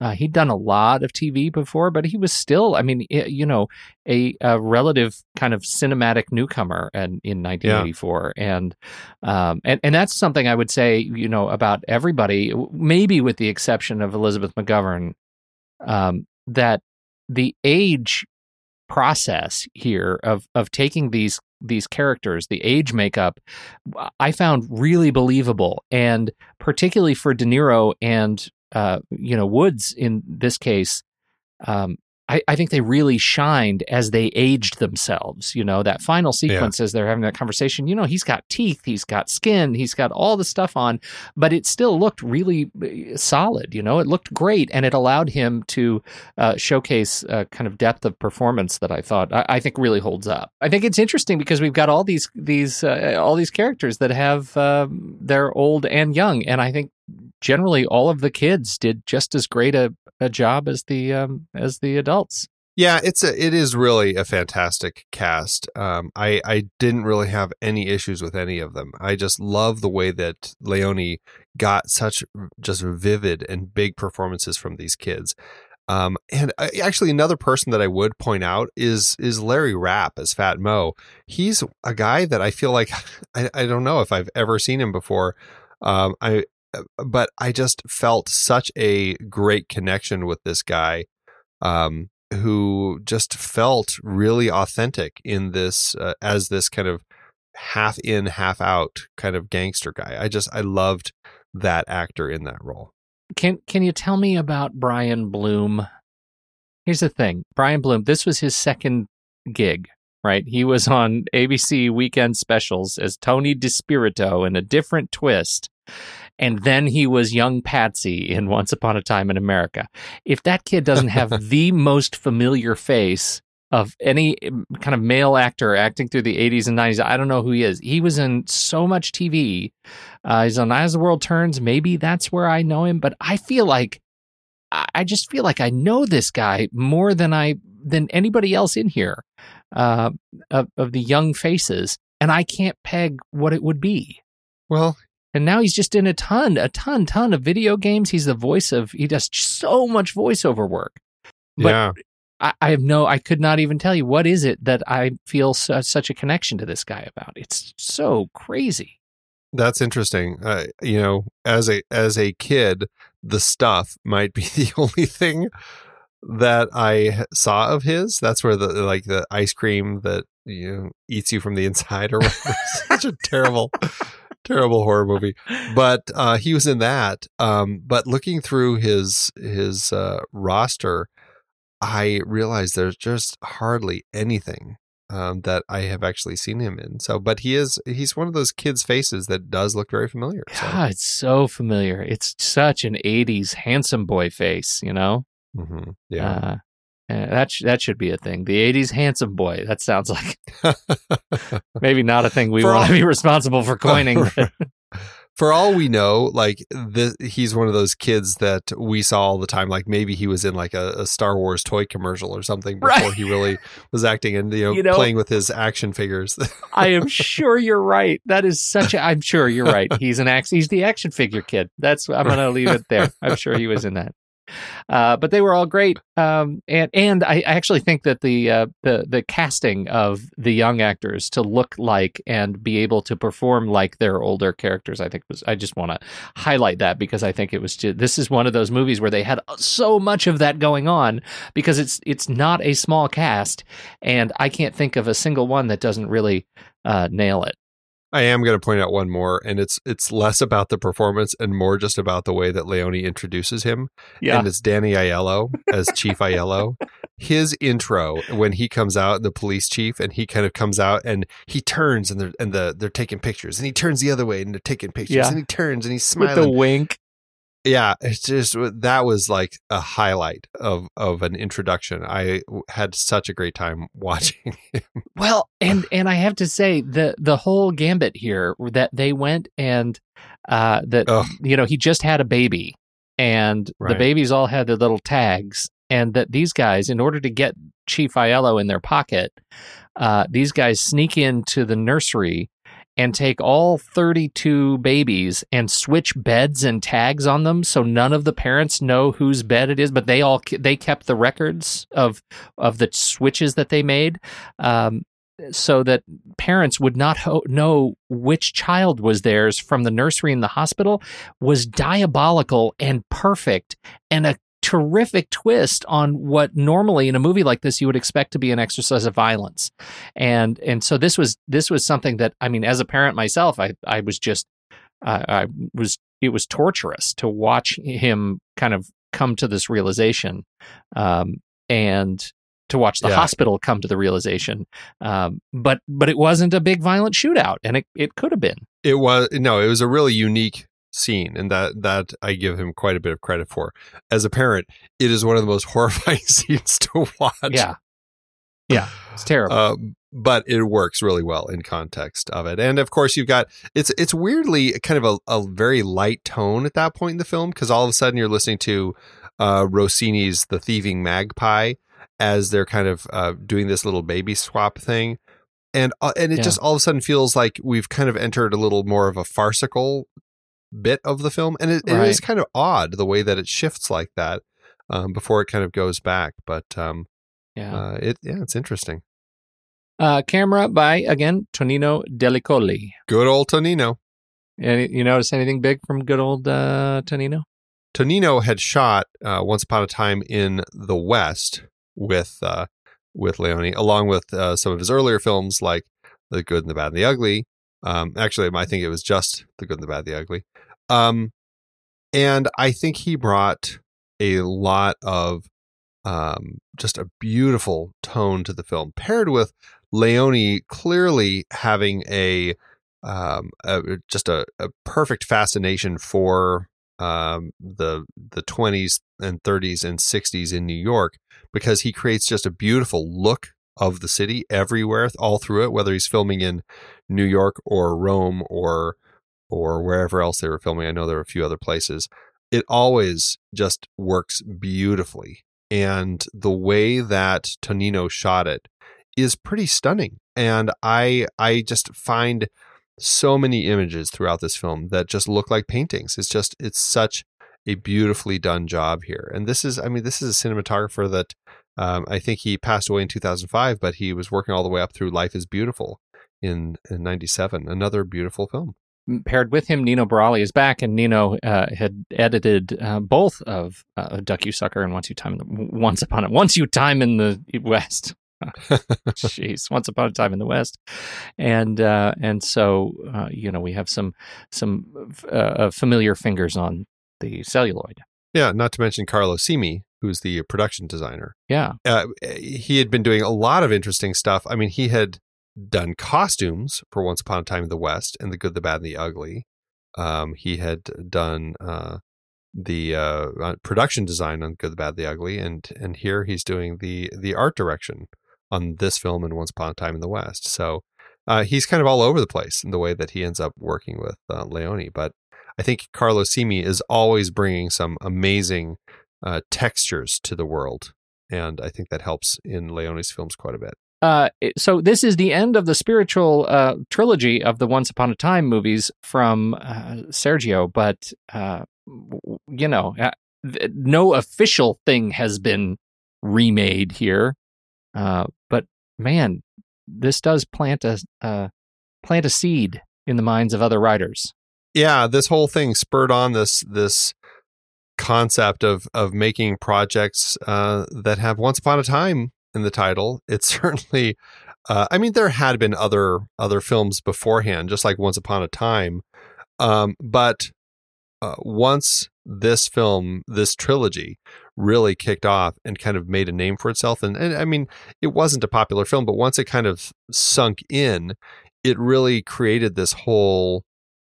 Uh, he'd done a lot of TV before, but he was still, I mean, i- you know, a, a relative kind of cinematic newcomer and, in 1984. And, um, and, and that's something I would say, you know, about everybody, maybe with the exception of Elizabeth McGovern, um, that the age process here of of taking these these characters, the age makeup, I found really believable, and particularly for De Niro and uh, you know Woods in this case, um, I, I, think they really shined as they aged themselves. You know, that final sequence yeah. as they're having that conversation, you know, he's got teeth, he's got skin, he's got all the stuff on, but it still looked really uh, solid. You know, it looked great and it allowed him to uh, showcase a kind of depth of performance that I thought I, I, think really holds up. I think it's interesting because we've got all these, these, uh, all these characters that have, um, they're old and young. And I think generally all of the kids did just as great a, a job as the um, as the adults. Yeah, it's a it is really a fantastic cast. Um, I I didn't really have any issues with any of them. I just love the way that Leone got such just vivid and big performances from these kids. Um, and I, actually, another person that I would point out is is Larry Rapp as Fat Mo. He's a guy that I feel like I, I don't know if I've ever seen him before. Um, I uh, but I just felt such a great connection with this guy um, who just felt really authentic in this uh, as this kind of half in half out kind of gangster guy. I just I loved that actor in that role. Can can you tell me about Brian Bloom? Here's the thing. Brian Bloom, this was his second gig, right? He was on ABC weekend specials as Tony DeSpirito in a different twist and then he was young Patsy in Once Upon a Time in America. If that kid doesn't have the most familiar face of any mm, kind of male actor acting through the 80s and 90s, I don't know who he is. He was in so much TV. Uh, he's on As the World Turns. Maybe that's where I know him, but I feel like I just feel like I know this guy more than I than anybody else in here uh, of, of the young faces, and I can't peg what it would be. Well, and now he's just in a ton, a ton, ton of video games. He's the voice of, he does so much voiceover work. But yeah. I, I have no, I could not even tell you what is it that I feel su- such a connection to this guy about. It's so crazy. That's interesting. Uh, you know, as a as a kid, the stuff might be the only thing that I saw of his. That's where the like the ice cream that you know, eats you from the inside or whatever. Such a terrible terrible horror movie. But uh, he was in that. Um, but looking through his his uh, roster, I realized there's just hardly anything um, that I have actually seen him in. So, but he is he's one of those kids' faces that does look very familiar. So. God, it's so familiar. It's such an '80s handsome boy face, you know. Mm-hmm. Yeah. Uh, uh, that sh- that should be a thing. The '80s handsome boy. That sounds like maybe not a thing we want to be responsible for coining. for all we know, like this, he's one of those kids that we saw all the time. Like maybe he was in like a, a Star Wars toy commercial or something before right. he really was acting and you know, you know playing with his action figures. I am sure you're right. That is such a. I'm sure you're right. He's an action. He's the action figure kid. That's. I'm going to leave it there. I'm sure he was in that. Uh, but they were all great, um, and and I, actually think that the uh, the the casting of the young actors to look like and be able to perform like their older characters, I think was I just want to highlight that because I think it was just, this is one of those movies where they had so much of that going on because it's it's not a small cast, and I can't think of a single one that doesn't really uh, nail it. I am going to point out one more, and it's it's less about the performance and more just about the way that Leone introduces him. Yeah, and it's Danny Aiello as Chief Aiello. His intro when he comes out, the police chief, and he kind of comes out and he turns and they're and the they're taking pictures, and he turns the other way and they're taking pictures, yeah. and he turns and he's smiling with the wink yeah it's just that was like a highlight of of an introduction i had such a great time watching him well and and i have to say the the whole gambit here that they went and uh that Ugh. you know he just had a baby and right. the babies all had their little tags and that these guys in order to get chief Aiello in their pocket uh these guys sneak into the nursery and take all 32 babies and switch beds and tags on them so none of the parents know whose bed it is but they all they kept the records of of the switches that they made um, so that parents would not ho- know which child was theirs from the nursery and the hospital was diabolical and perfect and a terrific twist on what normally in a movie like this you would expect to be an exercise of violence. And and so this was this was something that i mean as a parent myself i i was just uh, i was it was torturous to watch him kind of come to this realization um and to watch the Yeah. hospital come to the realization. Um but but it wasn't a big violent shootout and it, it could have been. It was no, it was a really unique scene, and that that I give him quite a bit of credit for. As a parent, it is one of the most horrifying scenes to watch. yeah yeah it's terrible Uh, but it works really well in context of it. And of course, you've got it's it's weirdly kind of a, a very light tone at that point in the film because all of a sudden you're listening to uh, Rossini's "The Thieving Magpie" as they're kind of uh, doing this little baby swap thing, and uh, and it Yeah. just all of a sudden feels like we've kind of entered a little more of a farcical bit of the film, and it, it is kind of odd the way that it shifts like that um, before it kind of goes back. But um, yeah uh, it yeah, it's interesting. Uh, camera by again Tonino Delli Colli. Good old Tonino. Any, you notice anything big from good old uh, Tonino? Tonino had shot uh, Once Upon a Time in the West with uh, with Leone, along with uh, some of his earlier films like The Good and the Bad and the Ugly. Um, actually, I think it was just The Good and the Bad the Ugly. Um, and I think he brought a lot of um, just a beautiful tone to the film, paired with Leone clearly having a, um, a just a, a perfect fascination for um, the the 20s and 30s and 60s in New York because he creates just a beautiful look of the city everywhere, all through it, whether he's filming in New York or Rome or or wherever else they were filming. I know there were a few other places. It always just works beautifully. And the way that Tonino shot it is pretty stunning. And I I just find so many images throughout this film that just look like paintings. It's just it's such a beautifully done job here. And this is I mean this is a cinematographer that um, I think he passed away in 2005, but he was working all the way up through Life is Beautiful in, in 97. Another beautiful film. Paired with him, Nino Baragli is back, and Nino uh, had edited uh, both of uh, Duck You Sucker and Once You Time Once Upon a Once You Time in the West. Jeez, Once Upon a Time in the West, and uh, and so uh, you know we have some some uh, familiar fingers on the celluloid. Yeah, not to mention Carlo Simi, who's the production designer. Yeah, uh, he had been doing a lot of interesting stuff. I mean, he had done costumes for Once Upon a Time in the West and The Good, the Bad, and the Ugly. Um, he had done uh, the uh, uh, production design on Good, the Bad, the Ugly, and and here he's doing the the art direction on this film and Once Upon a Time in the West. So uh, he's kind of all over the place in the way that he ends up working with uh, Leone. But I think Carlo Simi is always bringing some amazing uh, textures to the world, and I think that helps in Leone's films quite a bit. Uh, so this is the end of the spiritual uh, trilogy of the Once Upon a Time movies from uh, Sergio, but uh, you know, uh, no official thing has been remade here. But man, this does plant a plant a seed in the minds of other writers. Yeah, this whole thing spurred on this this concept of of making projects uh, that have "Once Upon a Time" in the title. It certainly, uh, I mean, there had been other other films beforehand, just like "Once Upon a Time," um, but uh, once this film, this trilogy, really kicked off and kind of made a name for itself, and, and I mean, it wasn't a popular film, but once it kind of sunk in, it really created this whole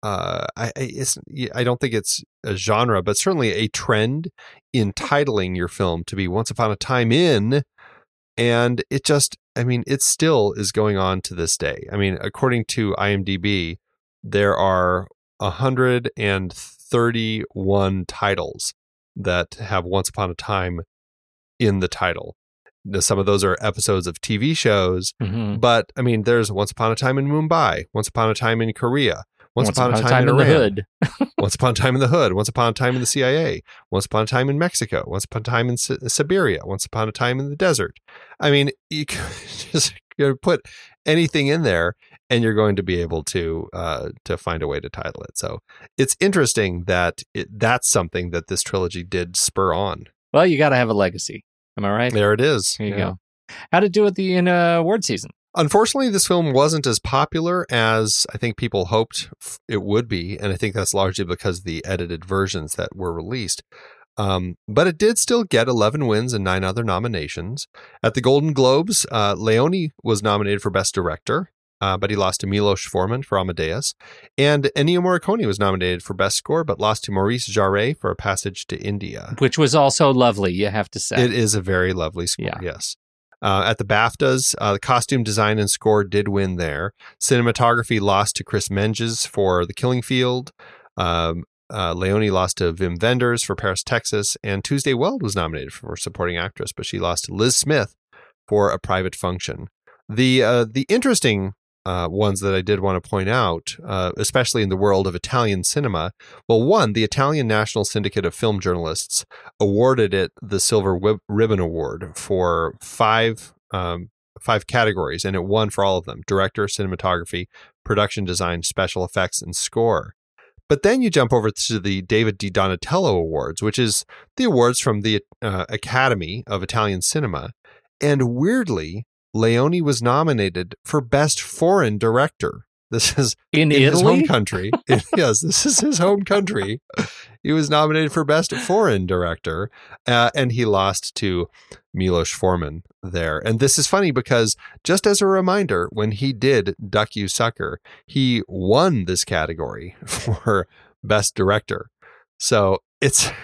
uh, I, I, it's, I don't think it's a genre, but certainly a trend in titling your film to be Once Upon a Time in. And it just, I mean, it still is going on to this day. I mean, according to IMDb, there are 131 titles that have Once Upon a Time in the title. Now, Some of those are episodes of TV shows, Mm-hmm. but I mean, there's Once Upon a Time in Mumbai, Once Upon a Time in Korea, Once, upon, a time, in, in the hood. Once upon a time in the hood, Once upon a time in the CIA, Once upon a time in Mexico, Once upon a time in Si- Siberia, Once upon a time in the desert. I mean, you could just you put anything in there, and you're going to be able to uh, to find a way to title it. So it's interesting that it, that's something that this trilogy did spur on Well, you got to have a legacy. Am I right? There it is. There you Yeah. go. How to do it the in uh, award season? Unfortunately, this film wasn't as popular as I think people hoped it would be, and I think that's largely because of the edited versions that were released. Um, but it did still get 11 wins and nine other nominations. At the Golden Globes, uh, Leone was nominated for Best Director, uh, but he lost to Milos Forman for Amadeus. And Ennio Morricone was nominated for Best Score, but lost to Maurice Jarre for A Passage to India. Which was also lovely, you have to say. It is a very lovely score, Yeah. yes. Uh, at the BAFTAs, uh, the costume design and score did win there. Cinematography lost to Chris Menges for The Killing Field. Um, uh, Leone lost to Wim Wenders for Paris, Texas. And Tuesday Weld was nominated for supporting actress, but she lost to Liz Smith for A Private Function. The uh, the interesting uh, ones that I did want to point out, uh, especially in the world of Italian cinema, well, one, the Italian National Syndicate of Film Journalists awarded it the Silver Wib- Ribbon Award for five um, five categories, and it won for all of them: director, cinematography, production design, special effects, and score. But then you jump over to the David Di Donatello Awards, which is the awards from the uh, Academy of Italian Cinema, and weirdly, Leone was nominated for Best Foreign Director. This is in, in his home country. yes, this is his home country. He was nominated for Best Foreign Director, uh, and he lost to Milos Forman there. And this is funny because, just as a reminder, when he did Duck You Sucker, he won this category for Best Director. So it's a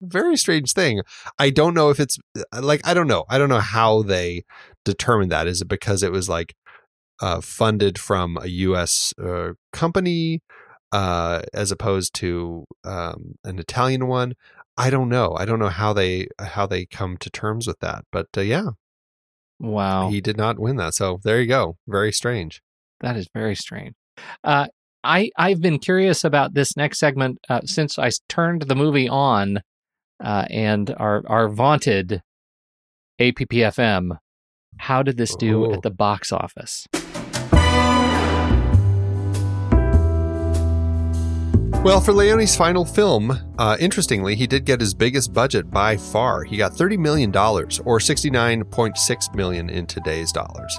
very strange thing. I don't know if it's like, I don't know. I don't know how they determined that. Is it because it was like, uh, funded from a U.S. Uh, company uh, as opposed to um, an Italian one. I don't know. I don't know how they how they come to terms with that. But uh, yeah, Wow. he did not win that. So there you go. Very strange. That is very strange. Uh, I I've been curious about this next segment uh, since I turned the movie on, uh, and our our vaunted APPFM. How did this do Oh. at the box office? Well, for Leone's final film, uh, interestingly, he did get his biggest budget by far. He got $30 million, or 69.6 million in today's dollars.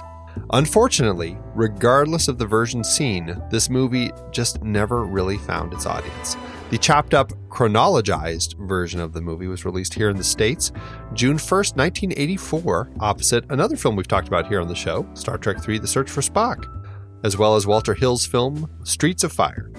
Unfortunately, regardless of the version seen, this movie just never really found its audience. The chopped up, chronologized version of the movie was released here in the States June 1st, 1984, opposite another film we've talked about here on the show, Star Trek III The Search for Spock, as well as Walter Hill's film Streets of Fire.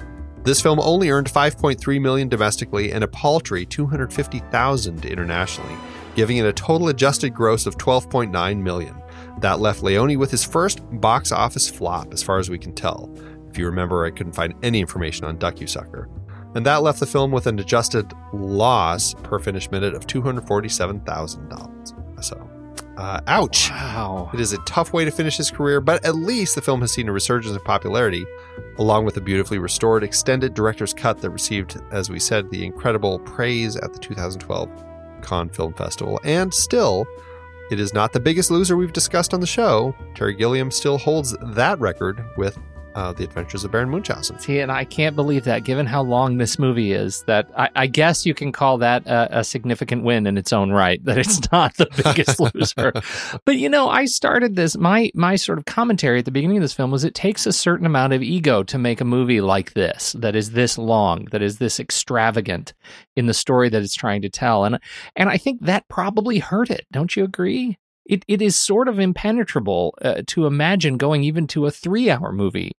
This film only earned 5.3 million domestically and a paltry 250,000 internationally, giving it a total adjusted gross of 12.9 million. That left Leone with his first box office flop, as far as we can tell. If you remember, I couldn't find any information on Duck You Sucker. And that left the film with an adjusted loss per finished minute of $247,000. So, uh, ouch. Wow. It is a tough way to finish his career, but at least the film has seen a resurgence in popularity, along with a beautifully restored extended director's cut that received, as we said, the incredible praise at the 2012 Cannes Film Festival. And still, it is not the biggest loser we've discussed on the show. Terry Gilliam still holds that record with uh, The Adventures of Baron Munchausen. See, and I can't believe that, given how long this movie is, that I, I guess you can call that a, a significant win in its own right. That it's not the biggest loser. But you know, I started this. My my sort of commentary at the beginning of this film was it takes a certain amount of ego to make a movie like this, that is this long, that is this extravagant in the story that it's trying to tell, and and I think that probably hurt it. Don't you agree? It it is sort of impenetrable uh, to imagine going even to a three hour movie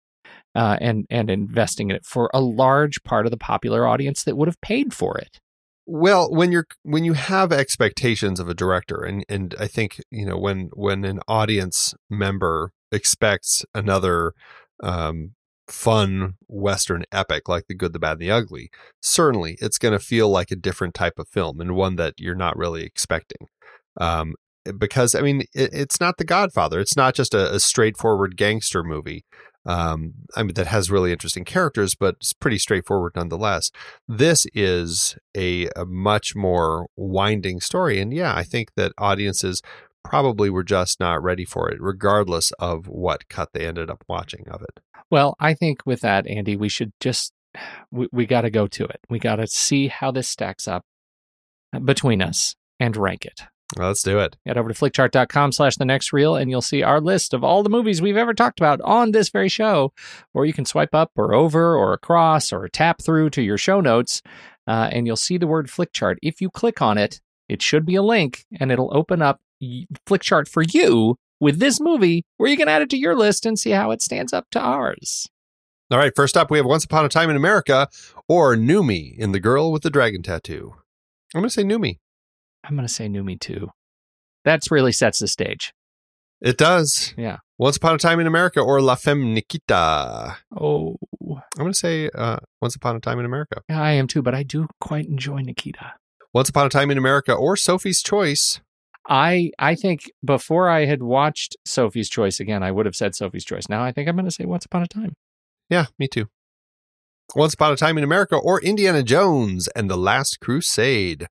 uh, and and investing in it for a large part of the popular audience that would have paid for it. Well, when you're when you have expectations of a director, and and I think you know when when an audience member expects another um, fun Western epic like The Good, the Bad, and the Ugly, certainly it's going to feel like a different type of film and one that you're not really expecting. Um, because I mean, it, it's not The Godfather. It's not just a, a straightforward gangster movie. Um, I mean, that has really interesting characters, but it's pretty straightforward nonetheless. This is a, a much more winding story. And yeah, I think that audiences probably were just not ready for it, regardless of what cut they ended up watching of it. Well, I think with that, Andy, we should just we, we got to go to it. We got to see how this stacks up between us, and rank it. Let's do it. Head over to flickchart.com slash the next reel and you'll see our list of all the movies we've ever talked about on this very show. Or you can swipe up or over or across or tap through to your show notes uh, and you'll see the word flickchart. If you click on it, it should be a link and it'll open up flickchart for you with this movie where you can add it to your list and see how it stands up to ours. All right, first up, we have Once Upon a Time in America or Noomi in The Girl with the Dragon Tattoo. I'm going to say Noomi. I'm going to say Noomi too. That's really sets the stage. It does. Yeah. Once Upon a Time in America or La Femme Nikita. Oh, I'm going to say uh, Once Upon a Time in America. yeah, I am too, but I do quite enjoy Nikita. Once Upon a Time in America or Sophie's Choice. I I think before I had watched Sophie's Choice again, I would have said Sophie's Choice. Now I think I'm going to say Once Upon a Time. Yeah, me too. Once Upon a Time in America or Indiana Jones and the Last Crusade.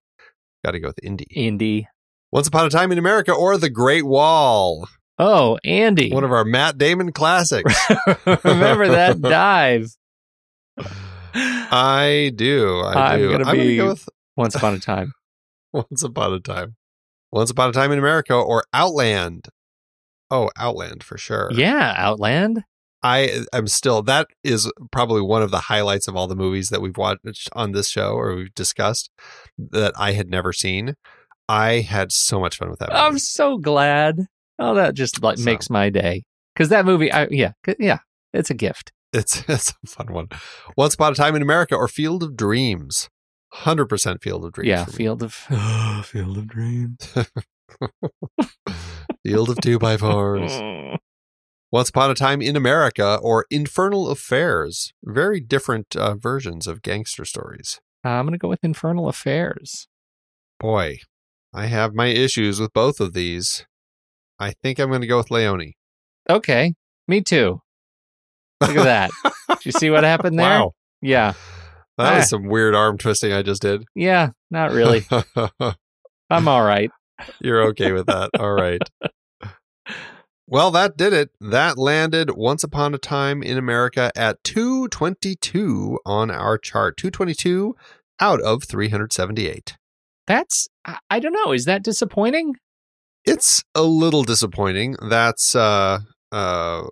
Got to go with Indy. Indy. Once Upon a Time in America or The Great Wall. Oh, Andy. One of our Matt Damon classics. Remember that dive? I do. I I'm do. gonna I'm be- go with Once Upon a Time. Once Upon a Time. Once Upon a Time in America or Outland. Oh, Outland for sure. Yeah, Outland. I am still that is probably one of the highlights of all the movies that we've watched on this show or we've discussed that I had never seen. I had so much fun with that. I'm so glad. Oh, that just like So- makes my day. Because that movie, I, yeah, yeah, it's a gift. It's it's a fun one. Once Upon a Time in America or Field of Dreams. Hundred percent Field of Dreams. yeah. Field of Field of Dreams. Field of Two by Fours. Once Upon a Time in America or Infernal Affairs. Very different uh, versions of gangster stories. I'm gonna go with Infernal Affairs. Boy, I have my issues with both of these. I think I'm going to go with Leone. Okay, me too. Look at that. Did you see what happened there? Wow. Yeah, That Ah. was some weird arm twisting I just did. yeah, not really. I'm all right. You're okay with that. All right. Well, that did it. That landed Once Upon a Time in America at 222 on our chart. 222 out of 378. That's I, don't know. Is that disappointing? It's a little disappointing. That's uh uh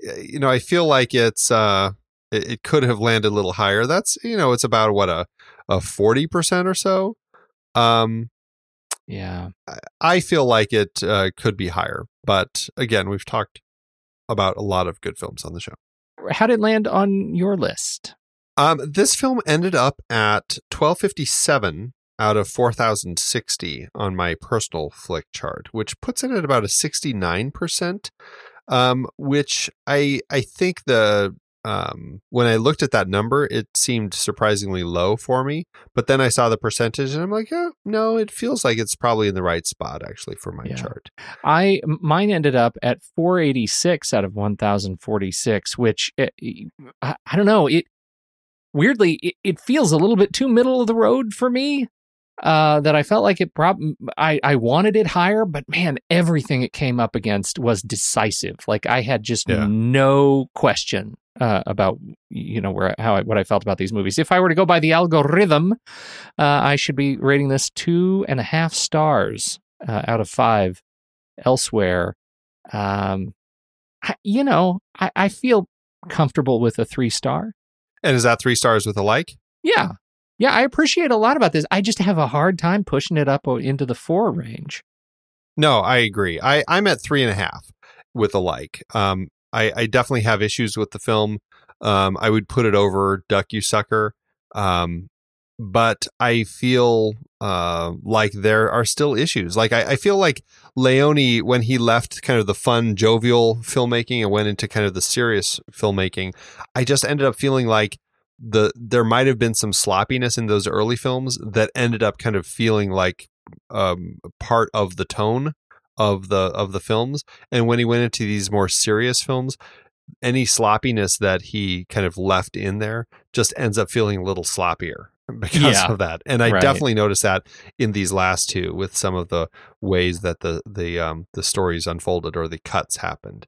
you know, I feel like it's uh it, it could have landed a little higher. That's you know, it's about what a a 40% or so. Um Yeah. I feel like it uh, could be higher, but again, we've talked about a lot of good films on the show. How did it land on your list? Um, this film ended up at 1257 out of 4060 on my personal flick chart, which puts it at about a 69%. Um, which I I think the um, when I looked at that number, it seemed surprisingly low for me. But then I saw the percentage, and I'm like, oh, no, it feels like it's probably in the right spot actually for my Yeah. chart. I mine ended up at 486 out of 1046, which eh, I, I don't know. It weirdly it, it feels a little bit too middle of the road for me. Uh, that I felt like it prob I I wanted it higher, but man, everything it came up against was decisive. Like I had just Yeah. no question uh, about you know where how I, what I felt about these movies. If I were to go by the algorithm, uh, I should be rating this two and a half stars uh, out of five. Elsewhere, um, I, you know, I, I feel comfortable with a three star. And is that three stars with a like? Yeah, yeah, I appreciate a lot about this. I just have a hard time pushing it up into the four range. No, I agree. I, I'm at three and a half with a like. Um, I, I definitely have issues with the film. Um, I would put it over Duck You Sucker. Um, but I feel uh, like there are still issues. Like I, I feel like Leone, when he left kind of the fun, jovial filmmaking and went into kind of the serious filmmaking, I just ended up feeling like the there might have been some sloppiness in those early films that ended up kind of feeling like um, part of the tone of the of the films. And when he went into these more serious films, any sloppiness that he kind of left in there just ends up feeling a little sloppier because Yeah. of that. And I Right. definitely noticed that in these last two with some of the ways that the the um the stories unfolded or the cuts happened.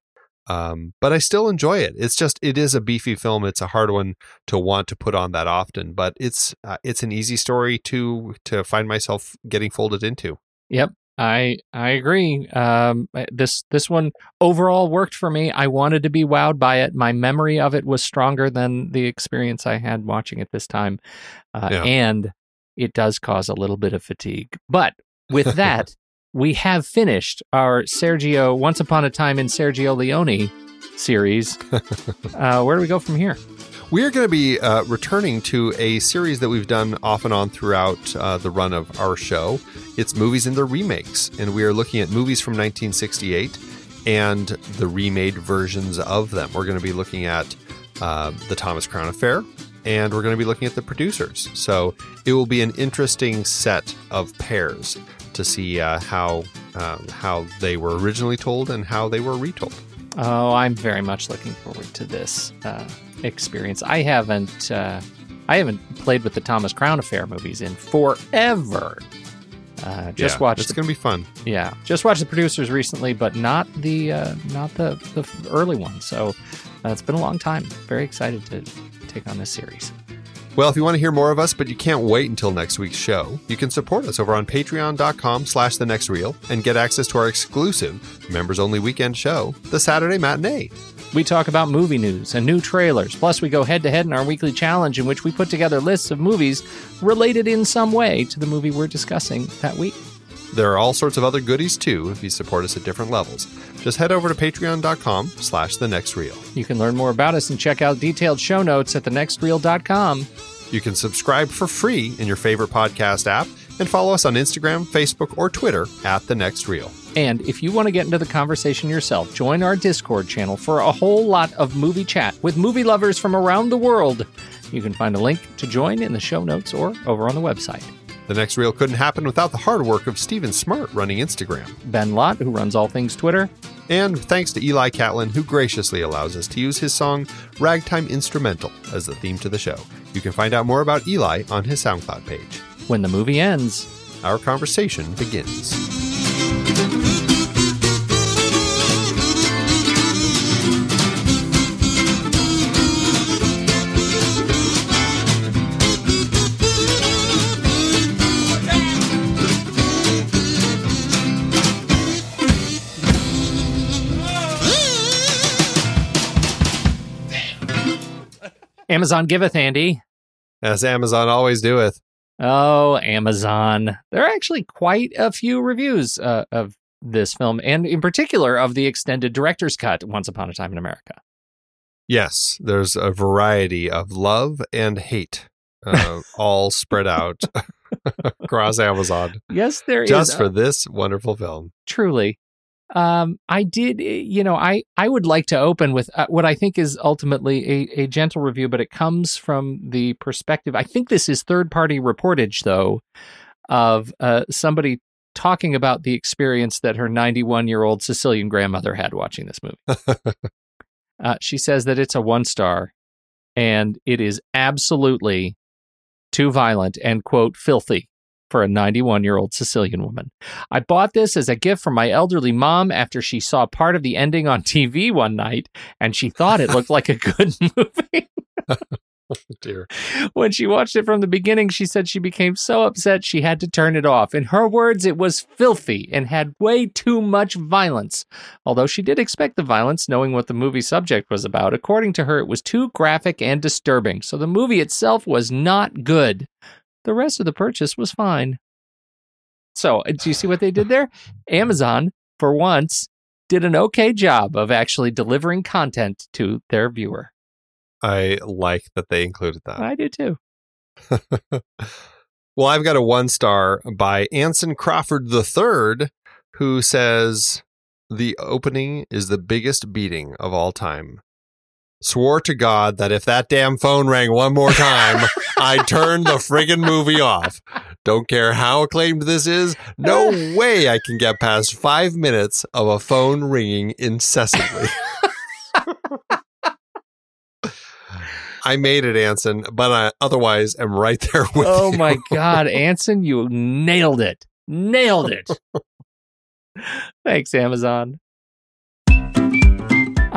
Um, but I still enjoy it. It's just it is a beefy film. It's a hard one to want to put on that often, but it's uh, it's an easy story to to find myself getting folded into. Yep. I I agree. Um, this this one overall worked for me. I wanted to be wowed by it. My memory of it was stronger than the experience I had watching it this time, uh, Yeah. and it does cause a little bit of fatigue. But with that, we have finished our Sergio Once Upon a Time in Sergio Leone series. uh, where do we go from here? We are going to be uh, returning to a series that we've done off and on throughout uh, the run of our show. It's movies and their remakes, and we are looking at movies from 1968 and the remade versions of them. We're going to be looking at uh, the Thomas Crown Affair, and we're going to be looking at the producers. So it will be an interesting set of pairs to see uh, how um, how they were originally told and how they were retold. Oh, I'm very much looking forward to this uh, experience. I haven't uh, I haven't played with the Thomas Crown Affair movies in forever. Uh, just Yeah, watched It's the, to be fun. yeah, just watched the producers recently, but not the uh, not the the early one. So uh, it's been a long time. Very excited to take on this series. Well, if you want to hear more of us, but you can't wait until next week's show, you can support us over on patreon.com slash the next reel and get access to our exclusive members-only weekend show, The Saturday Matinee. We talk about movie news and new trailers. Plus, we go head to head in our weekly challenge, in which we put together lists of movies related in some way to the movie we're discussing that week. There are all sorts of other goodies too if you support us at different levels. Just head over to patreon.com slash the next reel. You can learn more about us and check out detailed show notes at thenextreel.com. You can subscribe for free in your favorite podcast app and follow us on Instagram, Facebook, or Twitter at the next reel. And if you want to get into the conversation yourself, join our Discord channel for a whole lot of movie chat with movie lovers from around the world. You can find a link to join in the show notes or over on the website. The next reel couldn't happen without the hard work of Steven Smart running Instagram. Ben Lott, who runs all things Twitter, And thanks to Eli Catlin, who graciously allows us to use his song Ragtime Instrumental as the theme to the show. You can find out more about Eli on his SoundCloud page. when the movie ends, Our conversation begins. Amazon giveth, Andy. As Amazon always doeth. Oh, Amazon. There are actually quite a few reviews uh, of this film, and in particular of the extended director's cut, Once Upon a Time in America. Yes, there's a variety of love and hate, uh, all spread out across Amazon Yes, there is. just for this wonderful film. truly um i did eh, you know i i would like to open with uh, what i think is ultimately a, a gentle review but it comes from the perspective i think this is third party reportage though of uh somebody talking about the experience that her 91 year old sicilian grandmother had watching this movie. Uh, she says that it's a one star and it is absolutely too violent and quote filthy for a 91 year old Sicilian woman. I bought this as a gift from my elderly mom after she saw part of the ending on TV one night and she thought it looked like a good movie. Dear. when she watched it from the beginning, she said she became so upset she had to turn it off. In her words, it was filthy and had way too much violence. Although she did expect the violence, knowing what the movie subject was about, according to her, it was too graphic and disturbing. So the movie itself was not good. The rest of the purchase was fine. So, uh, do you see what they did there? Amazon, for once, did an okay job of actually delivering content to their viewer. I like that they included that. I do too. well, I've got a one star by Anson Crawford III, who says the opening is the biggest beating of all time. Swore to God that if that damn phone rang one more time, I'd turn the friggin' movie off. Don't care how acclaimed this is, no way I can get past five minutes of a phone ringing incessantly. I made it, Anson, but I otherwise am right there with oh you. my God, Anson, you nailed it. Nailed it. Thanks, Amazon.